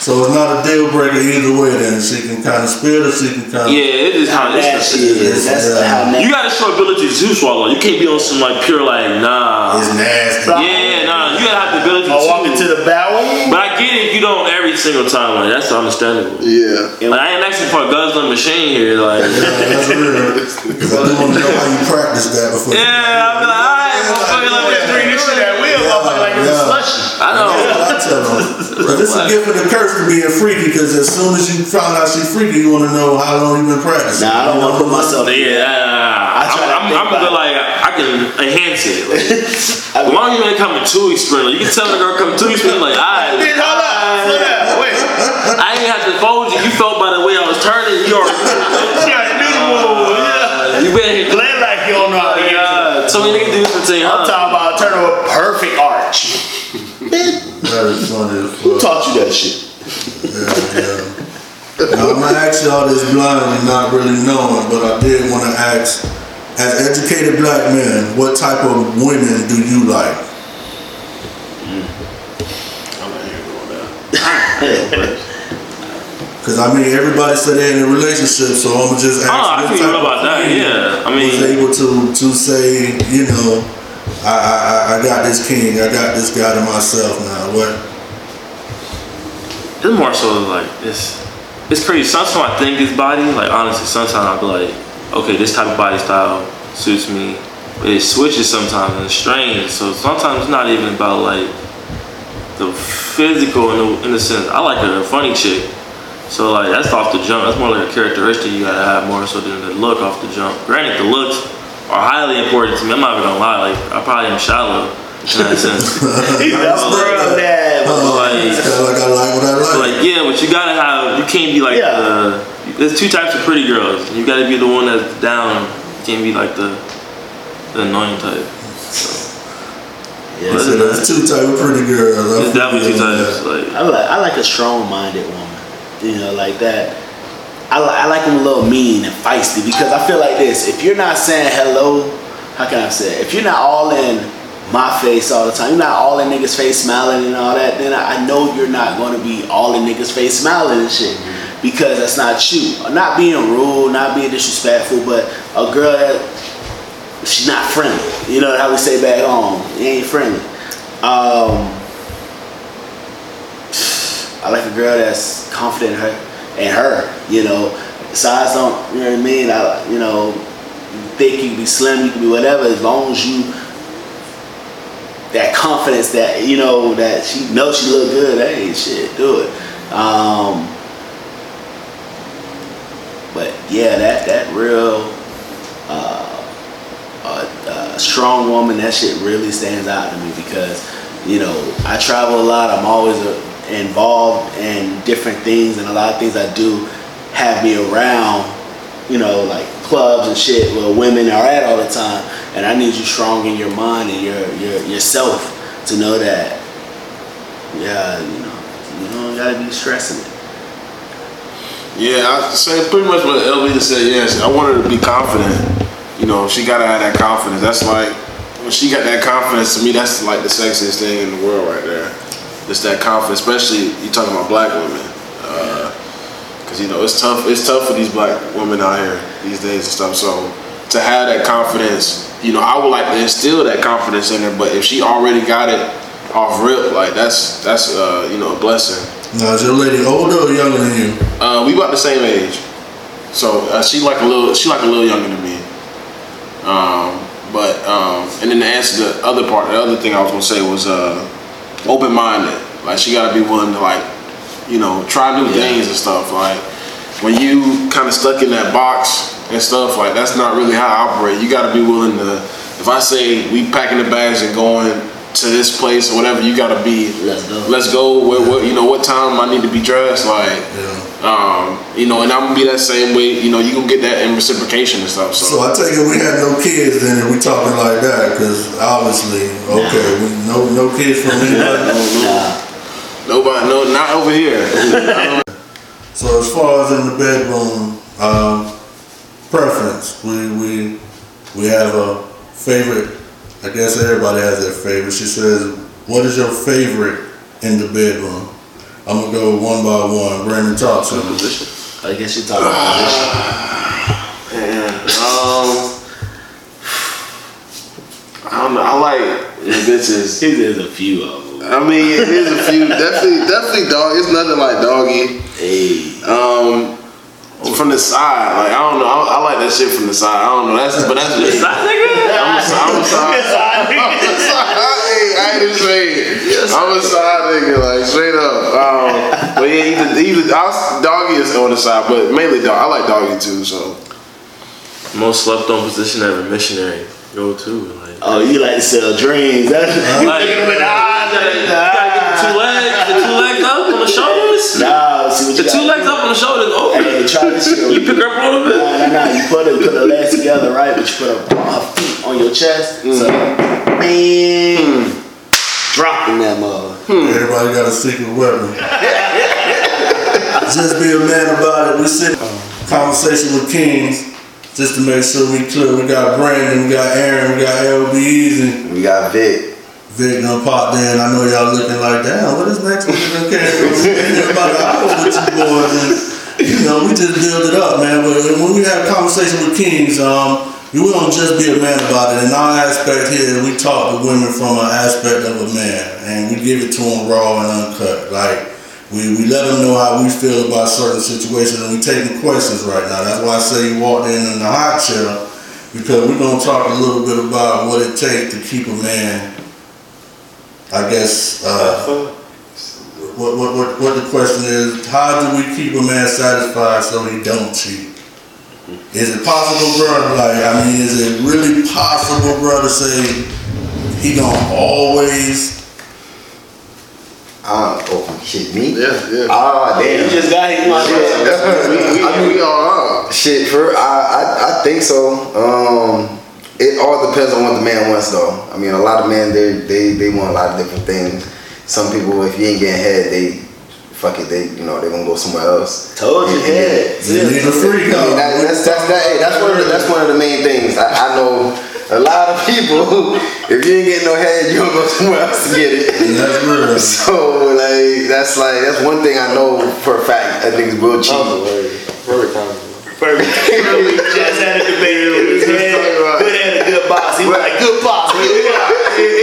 S3: So it's not a deal breaker either way. Then she can kind of spit or she can kind of.
S5: Yeah, it is how
S6: That
S5: it's
S6: shit is. That's
S3: Yeah.
S6: how
S5: You gotta show ability to swallow. You can't be on some like pure like nah.
S3: It's nasty.
S5: Yeah, nah. You gotta have the ability
S6: I walk into the barrel.
S5: But I get it you don't every single time. Like that's understandable.
S4: Yeah.
S5: Like I ain't asking for a guzzling machine here. Like
S3: Yeah, that's real. Because I do want to know how you practice that before.
S5: yeah, I'm like alright, motherfucker, like what's
S6: Drink this shit that wheel, motherfucker, like it's a
S3: Yeah.
S6: slushy.
S5: I know.
S3: I tell them. But it's a gift and a curse to being freaky because as soon as you find out she's freaky, you want to know how long you been practicing.
S6: Nah, I don't want to put myself.
S5: Yeah,
S6: I try to
S5: I'm,
S6: think
S5: I'm, I'm
S6: about
S5: good.
S6: it.
S5: Like I can enhance it. Like,
S6: I
S5: as long as you ain't coming too experiment, you can tell the girl come too experiment. Like, alright,
S6: Bitch, hold up, slow down, wait.
S5: I ain't have to fold you. You felt by the way I was turning. You already.
S6: She got a new move. Yeah.
S5: You been here.
S6: Play like you don't know how to oh, get to.
S5: God, so many niggas do this for ten.
S6: I'm
S5: Huh?
S6: talking about turn a perfect arch.
S3: That is funny
S6: who taught you that shit?
S3: Yeah, yeah. Now I'm gonna ask y'all this blind and not really knowing, but I did want to ask, as educated black men, what type of women do you like?
S4: I'm not here doing that.
S3: Because I mean, everybody said they're in a relationship, so I'm just ask.
S5: Oh, I
S3: what
S5: can
S3: type
S5: know about that. Yeah, I
S3: Was
S5: mean,
S3: able to to say, you know, I, I I- I got this king, I got this guy to myself now. What?
S5: it's more so like it's it's crazy. Sometimes I think it's body. Like honestly, sometimes I'll be like, okay, this type of body style suits me. But it switches sometimes and it's strange. So sometimes it's not even about like the physical in the, in the sense. I like a funny chick. So like that's off the jump. That's more like a characteristic you gotta have more so than the look off the jump. Granted, the looks are highly important to me. I'm not even gonna lie. Like I probably am shallow in that sense.
S6: That's real bad.
S5: Like-
S3: like I like what I
S5: So
S3: like.
S5: like yeah, but you gotta have. You can't be like
S6: Yeah.
S5: the. There's two types of pretty girls. You gotta be the one that's down. You can't be like the the annoying type.
S6: Yeah,
S3: So there's two type of pretty girls. I
S5: It's definitely two
S3: feel that.
S5: types. Like
S6: I like I like a strong-minded woman. You know, like that. I, li- I like them a little mean and feisty because I feel like this. If you're not saying hello, how can I say? It? If you're not all in my face all the time, you're not all in niggas' face smiling and all that, then I, I know you're not going to be all in niggas' face smiling and shit because that's not you. Not being rude, not being disrespectful, but a girl that she's not friendly. You know how we say back home, you ain't friendly. Um, I like a girl that's confident in her, in her. You know, size don't. You know what I mean? I, you know, think you can be slim, you can be whatever, as long as you that confidence that you know that she knows she look good. Hey, shit, do it. Um, but yeah, that that real uh, uh, uh, strong woman, that shit really stands out to me because you know I travel a lot. I'm always uh, involved in different things, and a lot of things I do have me around. You know, like clubs and shit where women are at all the time, and I need you strong in your mind and your your yourself to know that. Yeah, you know, you don't gotta be stressing it.
S4: Yeah, I say pretty much what just said. Yes, I want her to be confident. You know, she gotta have that confidence. That's like when she got that confidence. To me, that's like the sexiest thing in the world right there. Just that confidence, especially you talking about black women. Uh, because you know it's tough. It's tough for these black women out here these days and stuff. So to have that confidence, you know, I would like to instill that confidence in her. But if she already got it off rip, like that's that's uh, you know a blessing.
S3: Now, is your lady older or younger than you?
S4: Uh, we about the same age, so uh, she like a little. She like a little younger than me. Um, but um, and then to answer the other part, the other thing I was gonna say was uh, open minded. Like she gotta be willing to like, you know, try new things and stuff. Like when you kind of stuck in that box and stuff, like that's not really how I operate. You gotta be willing to. If I say we packing the bags and going to this place or whatever, you gotta be.
S6: Let's go.
S4: Let's go. What, what you know? What time I need to be dressed? Like.
S3: Yeah.
S4: Um, you know, and I'm gonna be that same way. You know, you gonna get that in reciprocation and stuff. So,
S3: So I take it we have no kids then we talking like that, because obviously, okay, we, no no kids from anybody.
S6: Nah.
S4: nobody, no, not over here.
S3: So as far as in the bedroom, um, preference, we we we have a favorite. I guess everybody has their favorite. She says, "What is your favorite in the bedroom?" I'm gonna go one by one. Brandon, talk to me.
S5: position.
S6: I guess you're talking about position.
S4: Man, um, I don't know. I like the bitches.
S6: There's a few of them.
S4: I mean, there's a few. Definitely, definitely dog. It's nothing like doggy.
S6: Hey.
S4: Um, from the side, like I don't know. I, I like that shit from the side. I don't know. That's but that's just.
S5: Side nigga?
S4: I'm a, I'm a side. I'm a side. I ain't even say it. I'm a side nigga, like straight up. Um, but yeah, either, either I, doggy is on the side, but mainly dog. I like doggy too. So
S5: Most slept on position ever missionary. Go to like.
S6: Oh, you like to sell dreams. That's you
S5: Like,
S6: thinking with the eyes.
S5: you gotta, you gotta get the two legs, the two legs up on the shoulders.
S6: Nah, see what
S5: The
S6: you
S5: two
S6: gotta
S5: legs
S6: do.
S5: up on the shoulders. Oh,
S6: Hey, try this shit.
S5: you pick her up a little bit.
S6: Nah, nah, nah. You put her, put her legs together, right? But you put her, her feet on your chest. So, mm. man, hmm. dropping that mother. Hmm.
S3: Everybody got a secret weapon. Just be a man about it. We sit conversation with kings just to make sure we clear. We got Brandon, we got Aaron, we got LB Easy.
S7: We got Vic.
S3: Vic done popped in. I know y'all looking like, damn, what is next week? Okay, we about an hour with you boys. And, you know, we just build it up, man. But when we have a conversation with kings, um, we don't just be a man about it. In our aspect here, we talk to women from an aspect of a man, and we give it to them raw and uncut. Like we, we let them know how we feel about certain situations, and we taking questions right now. That's why I say you walked in in the hot chair because we're gonna talk a little bit about what it takes to keep a man I guess uh, what, what, what, what the question is, how do we keep a man satisfied so he don't cheat? Is it possible, bro? Like, I mean, is it really possible, bro, to say he gonna always?
S7: Uh, oh shit, me?
S4: Yeah, yeah.
S7: Ah,
S6: You
S7: damn.
S6: You just got hit. my
S7: Yeah.
S4: we, we,
S7: I mean,
S4: we all are.
S7: Shit, for I, I, I think so. Um, it all depends on what the man wants, though. I mean, a lot of men they they they want a lot of different things. Some people, if you ain't getting head, they fuck it. They you know they gonna go somewhere else.
S6: Told you,
S7: And-
S6: head.
S3: You need a freak
S7: I mean, that's that's that, hey, that's one of the, that's one of the main things. I, I know a lot of people. Who, If you ain't getting no head, you gonna go somewhere else to get it.
S3: That's real.
S7: So like that's like that's one thing I know for a fact. I think is real cheap.
S5: Perfect time.
S6: We just had a debate with his head. Good had a good box. He was like, good box.
S4: Yeah, it,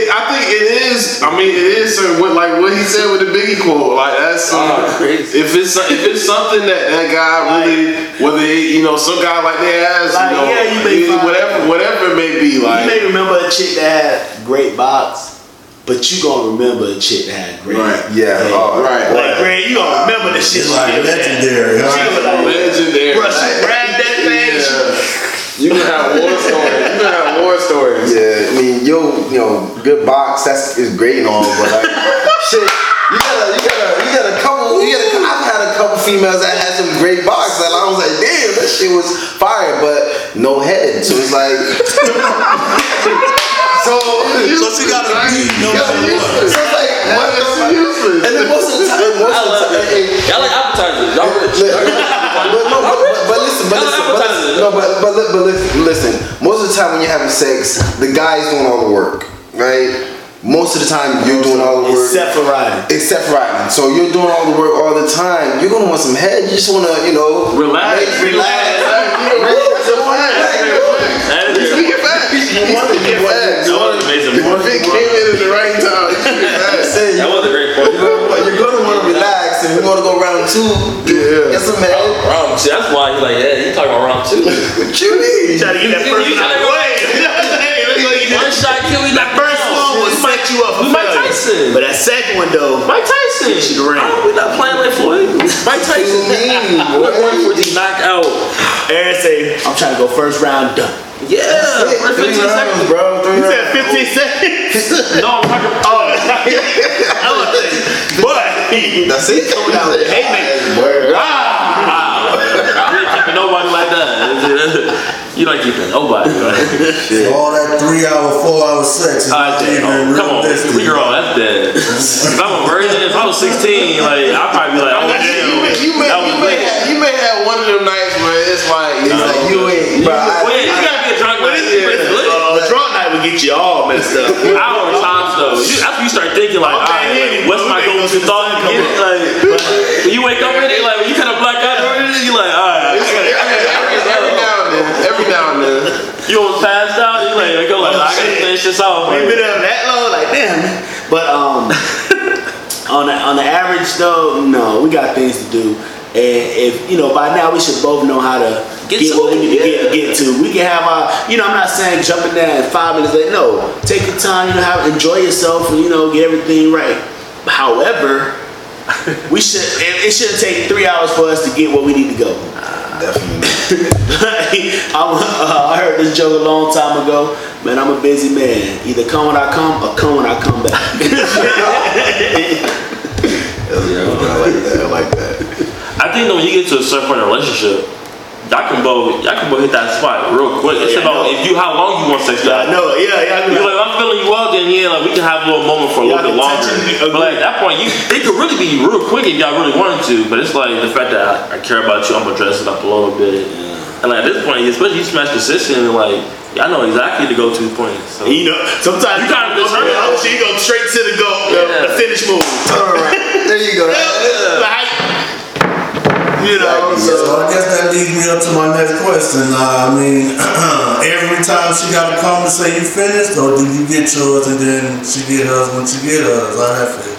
S4: it, I think it is. I mean, it is certain what like what he said with the Biggie quote. Like that's
S5: Oh,
S4: uh,
S5: crazy.
S4: if it's if it's something that that guy really whether it, you know some guy like that has
S6: Like,
S4: you know
S6: yeah, you may
S4: it- whatever whatever it may be Like You
S6: may remember a chick that had great box, but you gonna remember a chick that had great.
S4: Right.
S7: Yeah,
S6: head.
S7: oh,
S4: right
S6: Like, Greg, you gonna remember the shit.
S3: Like
S6: did.
S3: legendary.
S6: She
S3: Huh?
S6: was like,
S4: legendary.
S6: Bruh, she grabbed that thing.
S4: You can have war stories. You can have war stories.
S7: Yeah, I mean, yo, you know, good box. That's is great and all, but like, shit, you gotta, you gotta, you got a couple. You gotta. I've had a couple females that had some great box, and I was like, damn, that shit was fire, but no head. So it's like, so.
S3: So she got a beat no matter what.
S7: So it's like, what the fuck?
S4: useless.
S7: And then most of the time, most
S5: I
S7: of the
S5: love
S7: time,
S5: it. Y'all like appetizers. Y'all rich.
S7: but, no, but, but, but listen, but listen, but listen, no, but, but, li- but li- listen. Most of the time when you're having sex, the guy's doing all the work, right? Most of the time you're doing all the work.
S6: Except for riding.
S7: Except for riding. So you're doing all the work all the time. You're gonna want some head. You just wanna, you know,
S5: Relax.
S7: make- relax. Relax.
S5: That is
S4: Speaking facts.
S7: You want to get facts.
S5: That was an amazing
S7: You want
S5: point.
S7: to
S4: Vic came in at the right time. Speaking facts.
S7: Say,
S5: That was a great point.
S7: You're gonna, you're gonna want to relax, and we're gonna go round two.
S4: Yeah.
S7: Get some head.
S5: Round two. That's why he's like, yeah, you talking about round two.
S7: What you mean?
S6: Try to get that
S5: first
S6: person
S5: you
S6: out
S5: tryna
S6: of the
S5: go-
S6: way.
S5: One shot kill you.
S6: That first one will set you up for
S5: We Mike
S6: failure.
S5: Tyson.
S6: But that second one though,
S5: Mike Tyson.
S6: Shit ring.
S5: Oh, we not playing like Floyd. Mike Tyson.
S7: mean,
S5: What one for the knockout?
S6: Aaron say, I'm trying to go first round done.
S5: Yeah. First
S7: Three
S5: 15
S7: rounds,
S5: seconds.
S7: bro. Three
S6: You said 15 seconds.
S5: No, I'm talking.
S6: Oh, I was saying, but
S7: That's it.
S6: coming out with a haymaker.
S7: Word.
S5: You ain't keeping nobody like that. You don't keeping nobody. Right?
S3: All that three hour, four hour sex is not
S5: damn.
S3: even
S5: Oh, come on,
S3: realistic.
S5: three year old, that's dead. If I'm a virgin, if I was 16, like I'd probably be like, oh damn,
S4: You may, you may, you may, have, you may have one of them nights where it's like, you
S7: It's
S4: know,
S7: like you ain't, bro. I-
S5: Well, yeah, you gotta be a drunk
S6: But
S5: night.
S6: it's, but it's, uh, drunk night will get you all messed up.
S5: Hour times though. You, after you start thinking like,
S6: Okay,
S5: alright,
S6: yeah,
S5: what's my
S6: you
S5: go-to thought?
S6: those
S5: You get it? Like, when you wake up in it, like you kind of black out, you like, alright, I
S4: every,
S5: gotta,
S4: every now and then, every now and then.
S5: you almost passed out. You like, go like, I gotta finish this off.
S6: We
S5: Like,
S6: been up that low, like damn. But um, on the on the average though, no, we got things to do. And if you know, by now we should both know how to
S5: Get
S6: get,
S5: to
S6: what we need to
S5: yeah.
S6: get, get to. We can have our, you know, I'm not saying jumping there in five minutes. Like, no, take your time. You know, have enjoy yourself, and you know, get everything right. However, we should. It, it shouldn't take three hours for us to get where we need to go.
S7: Definitely.
S6: I'm, uh, I heard this joke a long time ago. Man, I'm a busy man. Either come when I come or come when I come back.
S7: yeah, I like that. I like that.
S5: I think when you get to a certain point in a relationship, y'all can both y'all can both hit that spot real quick. It's
S6: Yeah,
S5: about if you how long you want sex to
S6: I
S5: happen.
S6: know, yeah, yeah. I
S5: You're
S6: mean,
S5: like, I'm feeling you well, then yeah, like we can have a little moment for a
S6: Y'all
S5: little bit longer. But like at that point, you it could really be real quick if y'all really wanted to. But it's like the fact that I, I care about you, I'm gonna dress it up a little bit. And like at this point, especially you smash consistent, and like y'all know exactly the go-to points. So.
S6: you know, sometimes
S5: You
S6: you gotta
S5: kinda
S6: go
S5: deserve
S6: to
S5: it.
S6: the ocean, you go straight to the go,
S5: Yeah.
S6: the finish move.
S7: All right. There you go.
S6: Like, you know,
S3: So
S6: so
S3: I guess that leads me up to my next question. Uh, I mean, every time she got to come and say you finished, or do you get yours and then she get hers when she get hers? I have feel?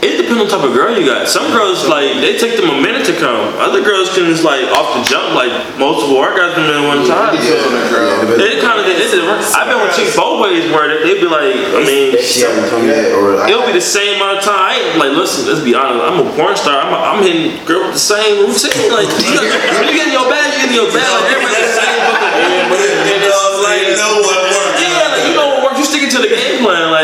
S5: It depends on the type of girl you got. Some girls like they take them a minute to come. Other girls can just like off the jump like multiple orgasms in one time. So it kind of it, it, I've been with chicks both ways where they'd be like, I mean,
S7: She haven't come yet, or
S5: it'll be the same amount of time. I ain't like, listen, let's be honest. I'm a porn star. I'm, a, I'm hitting girl with the same routine. Like you, got, when you get in your bag, you get in your bag. Like everybody the same fucking
S3: But it, it like you know what works.
S5: yeah, like you know what works. You sticking to the game plan.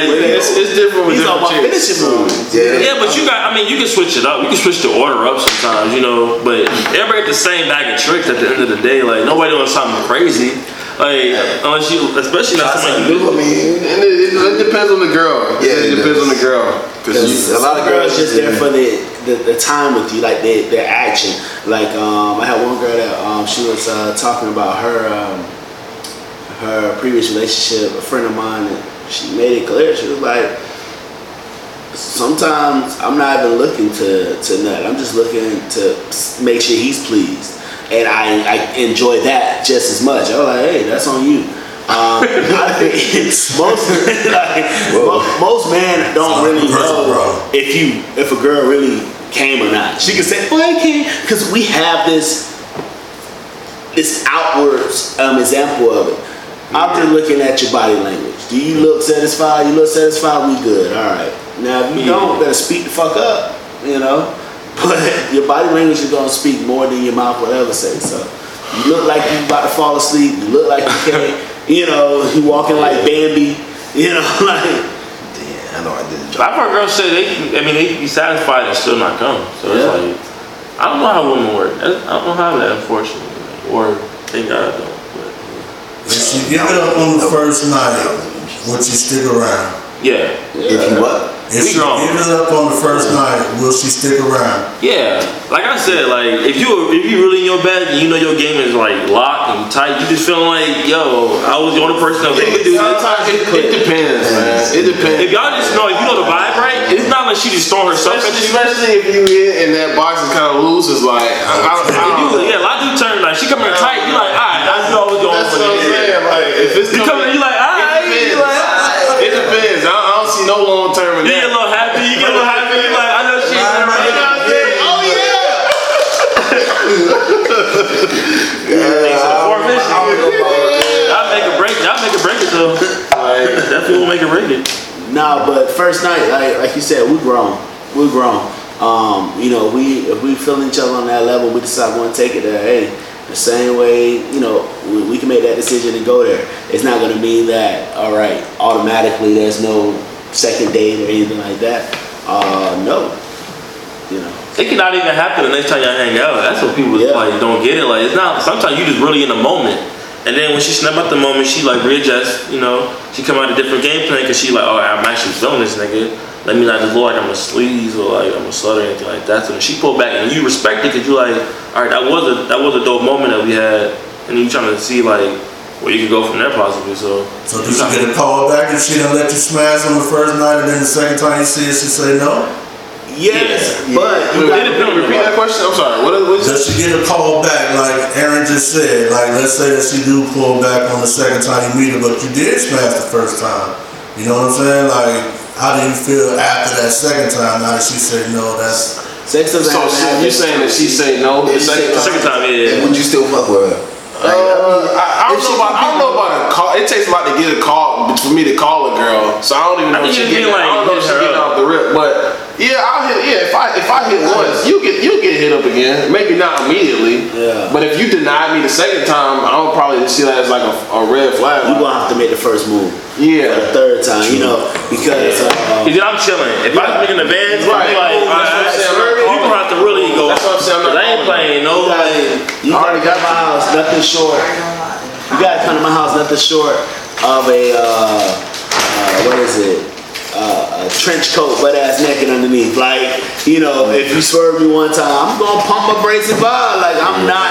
S5: Like
S4: It's, it's different with
S6: He's on
S4: different
S6: my
S4: chicks.
S6: finishing moves.
S7: Yeah.
S5: Yeah, but you got. I mean, you can switch it up. You can switch the order up sometimes, you know. But everybody got the same bag of tricks at the end of the day. Like nobody doing something crazy. Like unless you, especially not something you do.
S7: I mean,
S4: And it, it, it depends on the girl.
S7: Yeah,
S4: it,
S7: it
S4: depends on the girl. Cause
S7: a lot of
S6: girls
S7: girls
S6: just there for the, the, the time with you, like their, their action. Like um, I had one girl that um, she was uh, talking about her um, her previous relationship. A friend of mine, and she made it clear. She was like, sometimes I'm not even looking to to nut. I'm just looking to make sure he's pleased, and I I enjoy that just as much. I was like, hey, that's on you. Um, most like, mo- most men don't really know
S3: bro.
S6: if you if a girl really came or not. She can say, "Boy, I came," because we have this this outwards um, example of it. I'm just looking at your body language. Do you look satisfied? You look satisfied. We good. All right. Now, if you don't, better speak the fuck up. You know. But your body language is gonna speak more than your mouth will ever say. So you look like you about to fall asleep. You look like you can't. You know, you walking like Bambi. You know, like
S7: Damn, I know I did the job.
S5: I've heard girls say they. I mean, they be satisfied and still not come. So it's
S6: Yeah.
S5: like I don't know how women work. I I don't have that, unfortunately. Or thank God I don't. But
S3: If she give it up on the first night, would you stick around?
S5: yeah,
S7: If you what?
S3: If
S5: We
S3: she
S5: grown.
S3: give it up on the first night, will she stick around?
S5: yeah. Like I said, like if you if you really in your bag and you know your game is like locked and tight, you just feeling like, yo, I was the only person that was able to do this.
S4: sometimes it, it depends, man. It depends.
S5: If y'all just know, if you know the vibe right, it's not like she just throwing herself at
S4: Especially,
S5: you.
S4: especially if you in and that box is kind of loose, it's like I, I, I, don't
S5: you, yeah, a lot of dudes turn like she coming in tight. You like, all right, I know what's going
S4: That's
S5: on.
S4: what I'm saying. Like if it's
S5: You coming, you like, Will make it.
S6: No, but first night, like like you said, we grown. We grown. Um, you know, we if we feel each other on that level, we decide we want to take it there. Hey, the same way, you know, we, we can make that decision and go there. It's not going to mean that all right, automatically there's no second date or anything like that. Uh, no, you know.
S5: It could not even happen the next time y'all hang out. That's what people
S6: Yeah.
S5: like don't get it. Like it's not. Sometimes you just really in the moment, and then when she snap out the moment, she like readjust. You know, she come out a different game plan because she like, oh, I'm actually feeling this nigga. Let me not just look like I'm a sleaze or like I'm a slut or anything like that. So she pulled back and you respect it because you like, all right, that was a that was a dope moment that we had, and you trying to see like where you could go from there possibly. So
S3: So did you get a call back and she done let you smash on the first night and then the second time you see her, she say no?
S6: Yes,
S5: Yeah.
S6: but you
S4: Wait,
S6: gotta
S4: repeat that question. I'm sorry. What is? What is
S3: Does she get a call back like Aaron just said? Like let's say that she do pull back on the second time you meet her, but you did smash the first time. You know what I'm saying? Like how do you feel after that second time now that she said no, that's
S6: sex doesn't
S4: so
S6: have to have
S4: you're saying that she say no the second
S5: second time, yeah.
S7: And would you still fuck with her? Like,
S4: Uh, I, I don't
S7: if
S4: know about I don't know about a call. It takes a lot to get a call for me to call a girl. So I don't even
S5: I
S4: know if
S5: think
S4: she
S5: you
S4: get.
S5: mean,
S4: I don't
S5: like,
S4: know if she
S5: hit
S4: getting
S5: up.
S4: off the rip, but yeah, I'll hit. Yeah, if I if I hit once, you get you get hit up again. Maybe not immediately.
S6: Yeah.
S4: But if you deny me the second time, I don't probably see that as like a, a red flag.
S6: you gonna have to make the first move.
S4: yeah.
S6: The third time, you know, because uh,
S5: Because I'm chilling. If I was in the van,
S4: Right.
S5: right. like,
S4: That's what
S5: have go.
S4: That's what I'm saying, I'm not
S5: I ain't playing no
S6: You gotta,
S5: like.
S6: you gotta come to my house, nothing short. You gotta come to my house, nothing short of a uh, uh, what is it? Uh, a trench coat, butt ass naked underneath. Like, you know, if you swerve me one time, I'm gonna pump my brakes and vibe. Like, I'm not,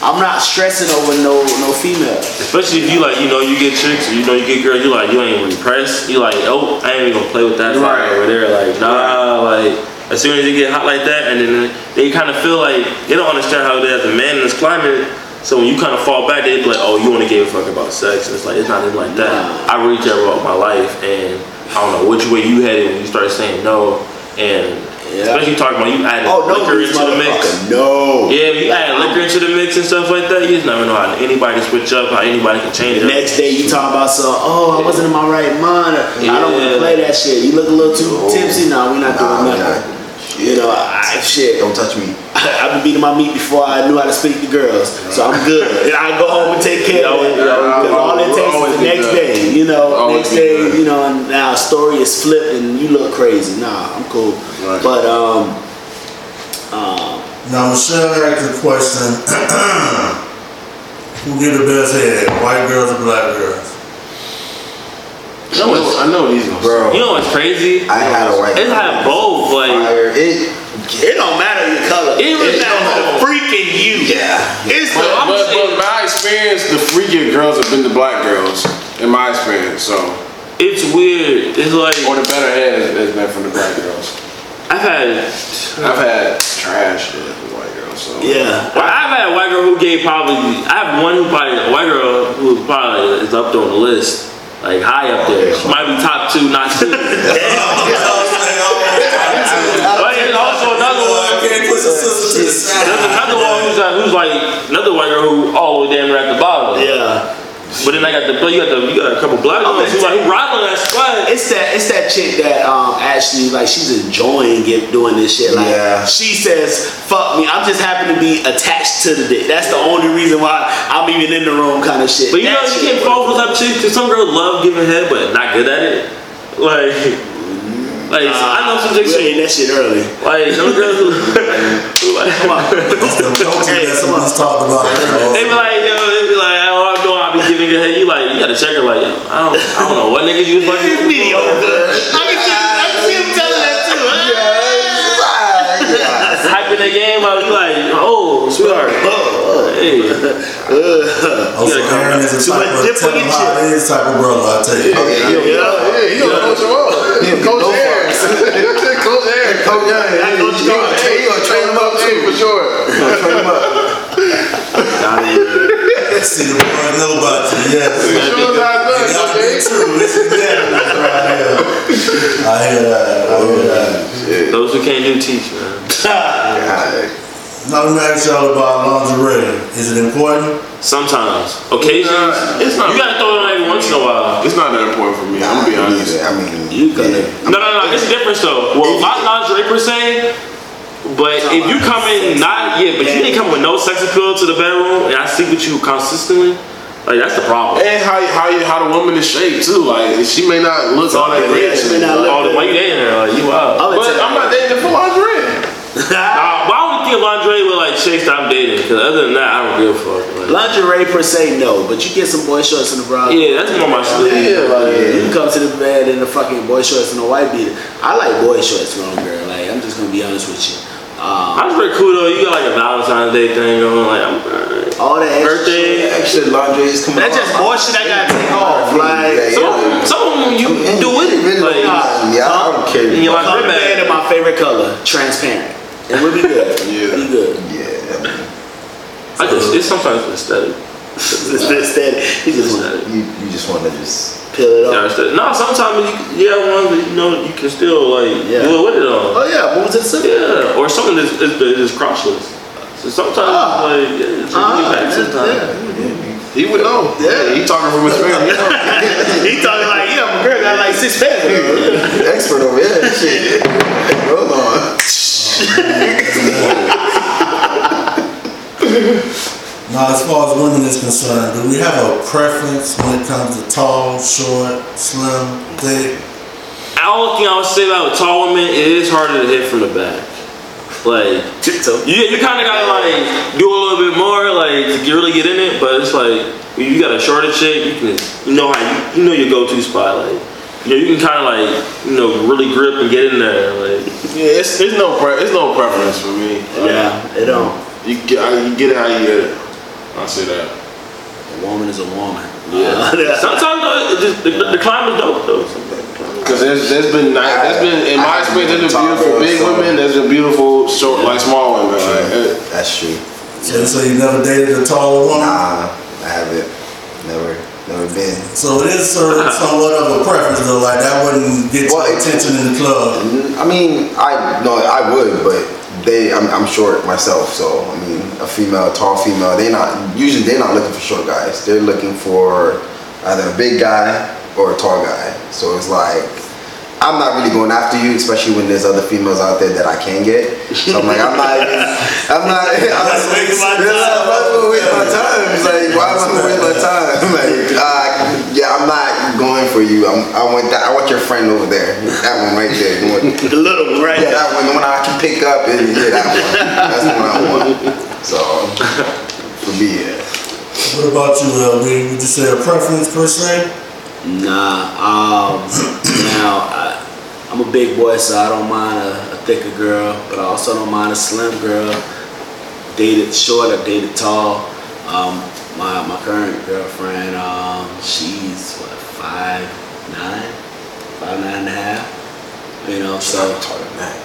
S6: I'm not stressing over no no female.
S5: Especially if you like, you know, you get chicks or you know you get girls, you like, you ain't really pressed. You like, oh, I ain't even gonna play with that
S4: Right.
S5: over there. Like, nah, like. As soon as you get hot like that, and then uh, they kind of feel like they don't understand how it is as a man in this climate. So when you kind of fall back, they be like, "Oh, you only gave a fuck about sex." And it's like it's not even like that. I really care about my life, and I don't know which way you headed when you started saying no. And
S6: Yeah.
S5: Especially talking about you adding
S6: Oh no,
S5: liquor into the mix.
S6: No.
S5: Yeah, you add liquor into the mix and stuff like that, you just never know how anybody switch up, how anybody can change
S6: The
S5: it.
S6: next day you talk about some, oh, I wasn't in my right mind. or, I don't want to play that shit. You look a little too oh. tipsy. No, we're not doing
S7: we
S6: nothing. You know, I, shit.
S7: Don't touch me.
S6: I've been beating my meat before I knew how to speak to girls, so I'm good. and I go home and take care of it. You know, because all it takes is the next
S4: good.
S6: day. You know,
S4: Always
S6: next day,
S4: good.
S6: you know, and now story is flipped and you look crazy. Nah, I'm cool.
S4: Right.
S6: But um, um,
S3: Now Michelle asked a question. Who get the best head, white girls or black girls?
S5: You know what's,
S4: I know these gonna
S7: Bro,
S5: you know what's crazy?
S7: I had a white girl.
S5: It's had both. Like,
S7: fire. It,
S6: it don't matter your color.
S5: It really
S6: matters
S5: don't.
S6: the freaking you.
S7: yeah.
S6: It's
S4: But,
S6: the
S4: but,
S5: saying-
S4: but my experience, the freakier girls have been the black girls, in my experience. So,
S5: it's weird. It's like
S4: or the better head has, has been from the black girls.
S5: I've had.
S4: I've had trash shit from white girls. So
S6: yeah.
S5: Well, I've had a white girl who gave probably. I have one who probably a white girl who probably is up there on the list, like high up there. She might be top two, not two. but there's also another one.
S3: can't push a sister to the side.
S5: There's another one who's, uh, who's like another white girl who all the way damn near at the bottom.
S6: Yeah.
S5: But then I got the but you got the you got a couple black
S6: I'm
S5: ones who like who riding on that spot.
S6: It's that it's that chick that um actually like she's enjoying it doing this shit. Like
S7: Yeah.
S6: she says, "Fuck me, I'm just happy to be attached to the dick." That's the only reason why I'm even in the room, kind of shit.
S5: But you know
S6: That
S5: you can't fall for that shit because some girls love giving head but not good at it. Like like I know some
S6: we
S5: chicks
S6: ain't
S5: who-
S6: that shit early.
S5: like some girls who, who like
S6: Come on,
S3: That's the coaching
S6: Hey,
S3: lesson
S6: come
S3: we
S6: on.
S3: just about earlier.
S5: they be like yo doing I'll be giving good head you like you gotta check her like I don't I don't know what niggas you was like
S6: It's mediocre. I can see, I can see him telling that too. Huh?
S5: Hyping the game up you like oh sweetheart hey oh, Also,
S3: Aaron is a type of
S6: dip
S3: tell
S6: on
S3: him
S6: your
S3: how it is type of brother. I tell you.
S7: Okay, you
S6: Yeah.
S4: yeah, you gonna coach him up. Coach Aaron. Coach Aaron.
S7: Coach, yeah, yeah,
S6: coach
S7: you gonna you gonna train him up too.
S4: for sure.
S7: Train him up.
S3: See the boys know about you. Yes.
S4: Sure as I
S3: It gotta be
S4: done,
S3: true. It's examples right here. I hear that. I hear that.
S5: those who can't do teach man
S3: Now let me ask y'all about lingerie. Is it important?
S5: sometimes occasions
S4: Nah, it's not-
S5: you gotta throw it on every once in a while
S4: It's not that important for me. I'm gonna be honest.
S7: I mean,
S6: You gotta.
S5: No, no, no. It's different though. Well, not lingerie per se, but if you come in not yeah, but you didn't come with no sex appeal to the bedroom, and I sleep with you consistently, like that's the problem.
S4: And how how how the woman is shaped too. Like she may not look all that great.
S6: Yeah, she may not look-
S5: why you dating her? Like you out.
S4: But. I'm not dating for lingerie.
S5: Nah, but I only think lingerie with like chicks that I'm dating, because other than that, I don't give a fuck. Like,
S6: Lingerie per se, no, but you get some boy shorts and a bra.
S5: yeah, that's more my shit.
S4: Yeah, like
S6: You come to the bed in the fucking boy shorts and a white beater. I like boy shorts from girl. Like I'm just gonna be honest with you. Um,
S5: That's pretty cool though. You got like a Valentine's Day thing going. Like, I'm alright.
S6: all that extra
S5: Birthday.
S6: shit,
S7: extra laundry is coming
S6: That's just bullshit I gotta take off. Like
S5: Some, some of them you do with it. Like,
S7: yeah, I don't care.
S5: in your
S6: come to
S5: lingerie
S6: bed in my favorite color, transparent, and we'll be good.
S4: Yeah.
S6: be good.
S7: Yeah,
S5: I just it's sometimes aesthetic.
S6: It's this that he just wanna
S7: you, you just want to just.
S6: Peel it
S5: Yeah,
S6: off.
S5: aesthetic. No, sometimes you, you have ones that you know you can still like
S6: Yeah.
S5: do it with it on.
S6: Oh yeah, move to the city.
S5: Yeah, or something that's is, is crotchless. So sometimes
S6: Ah.
S5: like yeah, it's
S6: Ah,
S5: back
S6: yeah,
S5: sometimes.
S6: yeah.
S4: he would know.
S6: Yeah.
S4: he talking from experience.
S6: he talking like yeah, my girl got like six pairs.
S7: Expert over here. Shit. Hold on.
S3: Now, as far as women is concerned, do we have a preference when it comes to tall, short, slim, thick?
S5: The only thing I would say about tall women, it is harder to hit from the back. Like you, you kind of gotta like do a little bit more, like to really get in it. But it's like you got a shorter chick, you can you know how you you know your go-to spot. Like you know you can kind of like you know really grip and get in there. Like
S4: Yeah, it's, it's no pre- it's no preference for me.
S6: Yeah, it don't.
S4: you get I- you get it how you get it. I say that.
S6: A woman is a woman.
S5: yeah, sometimes though, it just, the, the, the climb is dope though. Sometimes the climb is-
S4: Cause there's there's been nice, there's been in my experience there's been beautiful big women, there's been beautiful short like small women. Like,
S7: That's true.
S3: So, so you never dated a tall woman?
S7: Nah, I haven't. Never. Never been.
S3: So it is sort of somewhat of a preference though, like that wouldn't get
S7: Well,
S3: your attention in the club.
S7: I mean, I no, I would, but they, I'm, I'm short myself, so I mean, a female, tall female, they not usually they're not looking for short guys. They're looking for either a big guy or a tall guy. So it's like. I'm not really going after you, especially when there's other females out there that I can get. So I'm like, I'm not, even, I'm not, I'm not
S3: wasting my
S7: Yeah, I'm not gonna waste my time. It's like, why am I gonna waste my time? Like, uh, yeah, I'm not going for you. I'm, I want that. I want your friend over there. That one right there. You want-
S6: The little one, right?
S7: yeah, that one, the one I can pick up and yeah, that one. That's the one I want. So, for me, yeah.
S3: What about you, LB? Would you say a preference per se?
S6: Nah, um, now I, I'm a big boy, so I don't mind a, a thicker girl, but I also don't mind a slim girl. Dated short or dated tall. Um, my my current girlfriend, um, she's what five nine, five nine and a half. You know, so
S7: taller than that.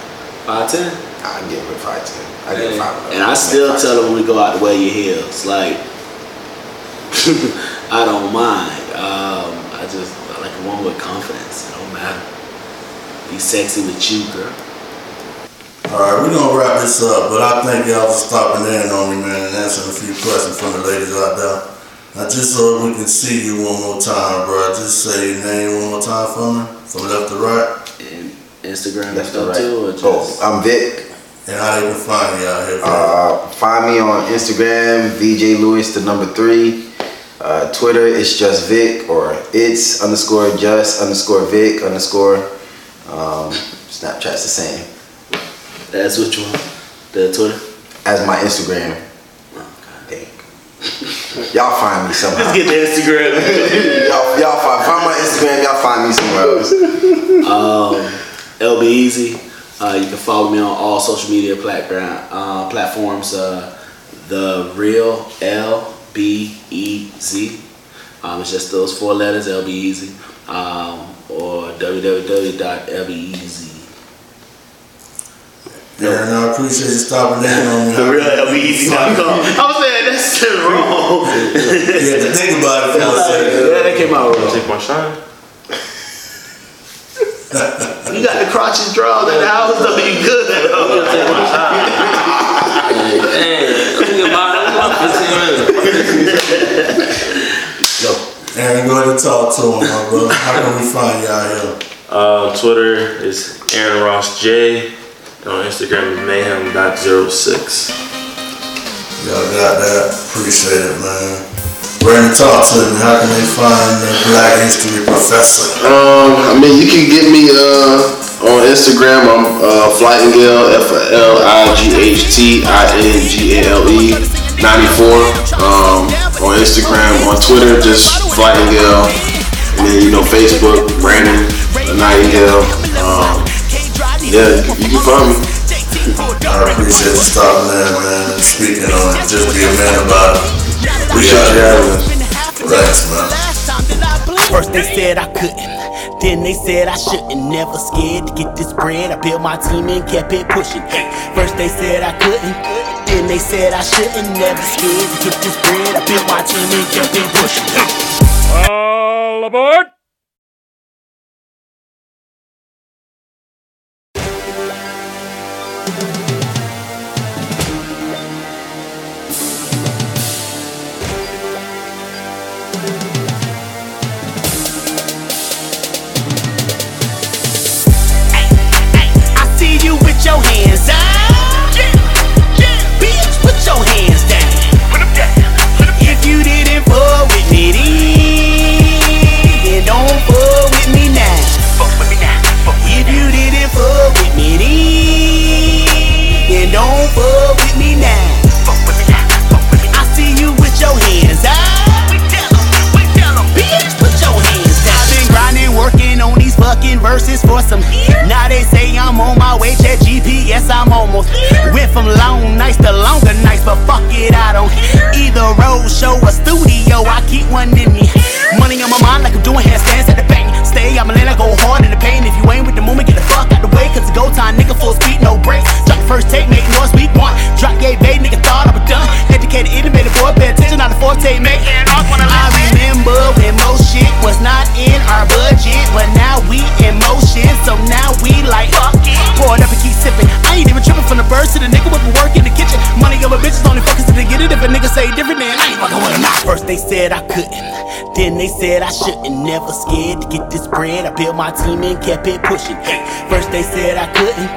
S6: five ten.
S7: I give her five ten. I give her five.
S6: And I still tell her when we go out to wear your heels. Like, I don't mind. Um, I just I like a woman with confidence. It don't matter. Be sexy with you, girl.
S3: All right, we're gonna wrap this up, but I thank y'all for stopping in on me, man, and answering a few questions from the ladies out there. Now, just so we can see you one more time, bro, just say your name one more time for me, from left to right,
S6: And Instagram
S7: Left to right.
S6: too, or just
S7: Oh, I'm Vic.
S3: and how they can find me out here. bro.
S7: Uh, find me on Instagram, VJ Lewis, the number three. Uh, Twitter, it's just Vic, or it's underscore just underscore Vic underscore. Um, Snapchat's the same
S6: that's which one? The Twitter.
S7: as my Instagram. Oh god dang. Y'all find me somehow.
S6: Let's get the Instagram.
S7: y'all, y'all find, find my Instagram. Y'all find me somewhere else.
S6: um, LB Easy. Uh, you can follow me on all social media platform, uh, platforms. Uh, the real L B E Z. Um, it's just those four letters, LB Easy. Um, or www.lbeasy.
S3: Aaron, I appreciate you stopping in on me.
S6: The real LBEasy.com. I was saying that's wrong.
S3: You had to think about it for a second.
S6: yeah, that came out wrong.
S5: Take my shine.
S6: You got the crotches drawn in the house, though. You good?
S5: Take my shine. Hey, think about it. It's about 15 minutes.
S3: Aaron, go ahead and talk to him, my brother. How can we find you out here?
S5: Uh, Twitter is Aaron Ross J. And on Instagram is mayhem.06.
S3: Y'all got that. Appreciate it, man. Brandon, talk to me. How can they find the Black History Professor?
S4: Um, I mean, you can get me uh, on Instagram. I'm uh, Flightingale, F L I G H T I N G A L E 94. Um, on Instagram, on Twitter, just Flightingale. And then, you know, Facebook, Brandon Nightingale. Um, yeah, you can find me.
S3: I appreciate you stopping in, man, and speaking on it. Just be a man about it.
S4: Appreciate you having us.
S3: Thanks, man.
S1: First they said I couldn't, then they said I shouldn't. Never scared to get this bread. I built my team and kept it pushing. First they said I couldn't, then they said I shouldn't. Never scared to get this bread. I built my team and kept it pushing.
S8: All aboard!
S1: My
S6: team and kept it pushing. First they said I couldn't,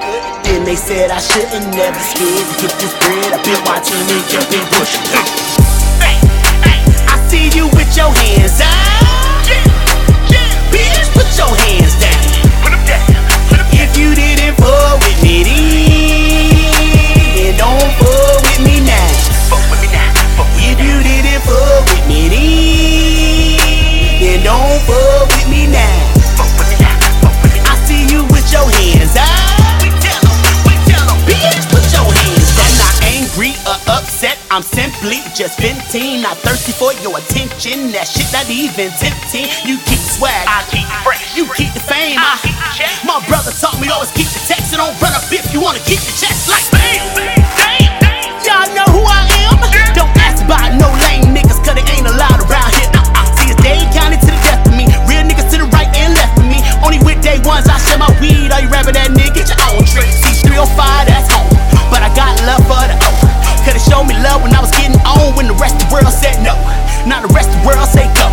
S6: then they said I shouldn't. Never scared to get this bread. I built my team and kept it pushing. Hey, hey, I see you with your hands up. Just venting. Not thirsty for your attention. That shit not even tempting. You keep swag. I keep fresh. You keep the fame. I keep the check. My brother taught me always keep the text and don't run up if you wanna keep the chest like bam. Y'all know who I am. Don't ask about no lame niggas, cause they ain't allowed around here. Uh-uh. See, it's day counted to the death of me. Real niggas to the right and left of me. Only with day ones I share my weed. Are you rapping that nigga? Get your own trick. See, 305, that's home. But I got love for the O. Cause they showed me love when I was getting world said no. Now the rest of the world say go.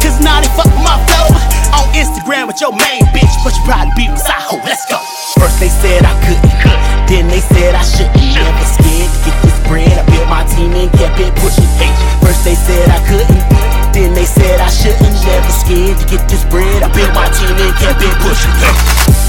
S6: Cause now they fuck with my flow. On Instagram with your main bitch. But you probably be beside hoe. Let's go. First they said I couldn't. Then they said I shouldn't. Never scared to get this bread. I built my team and kept it pushing. Hey, First they said I couldn't. Then they said I shouldn't. Never scared to get this bread. I built my team and kept it pushing. Hey.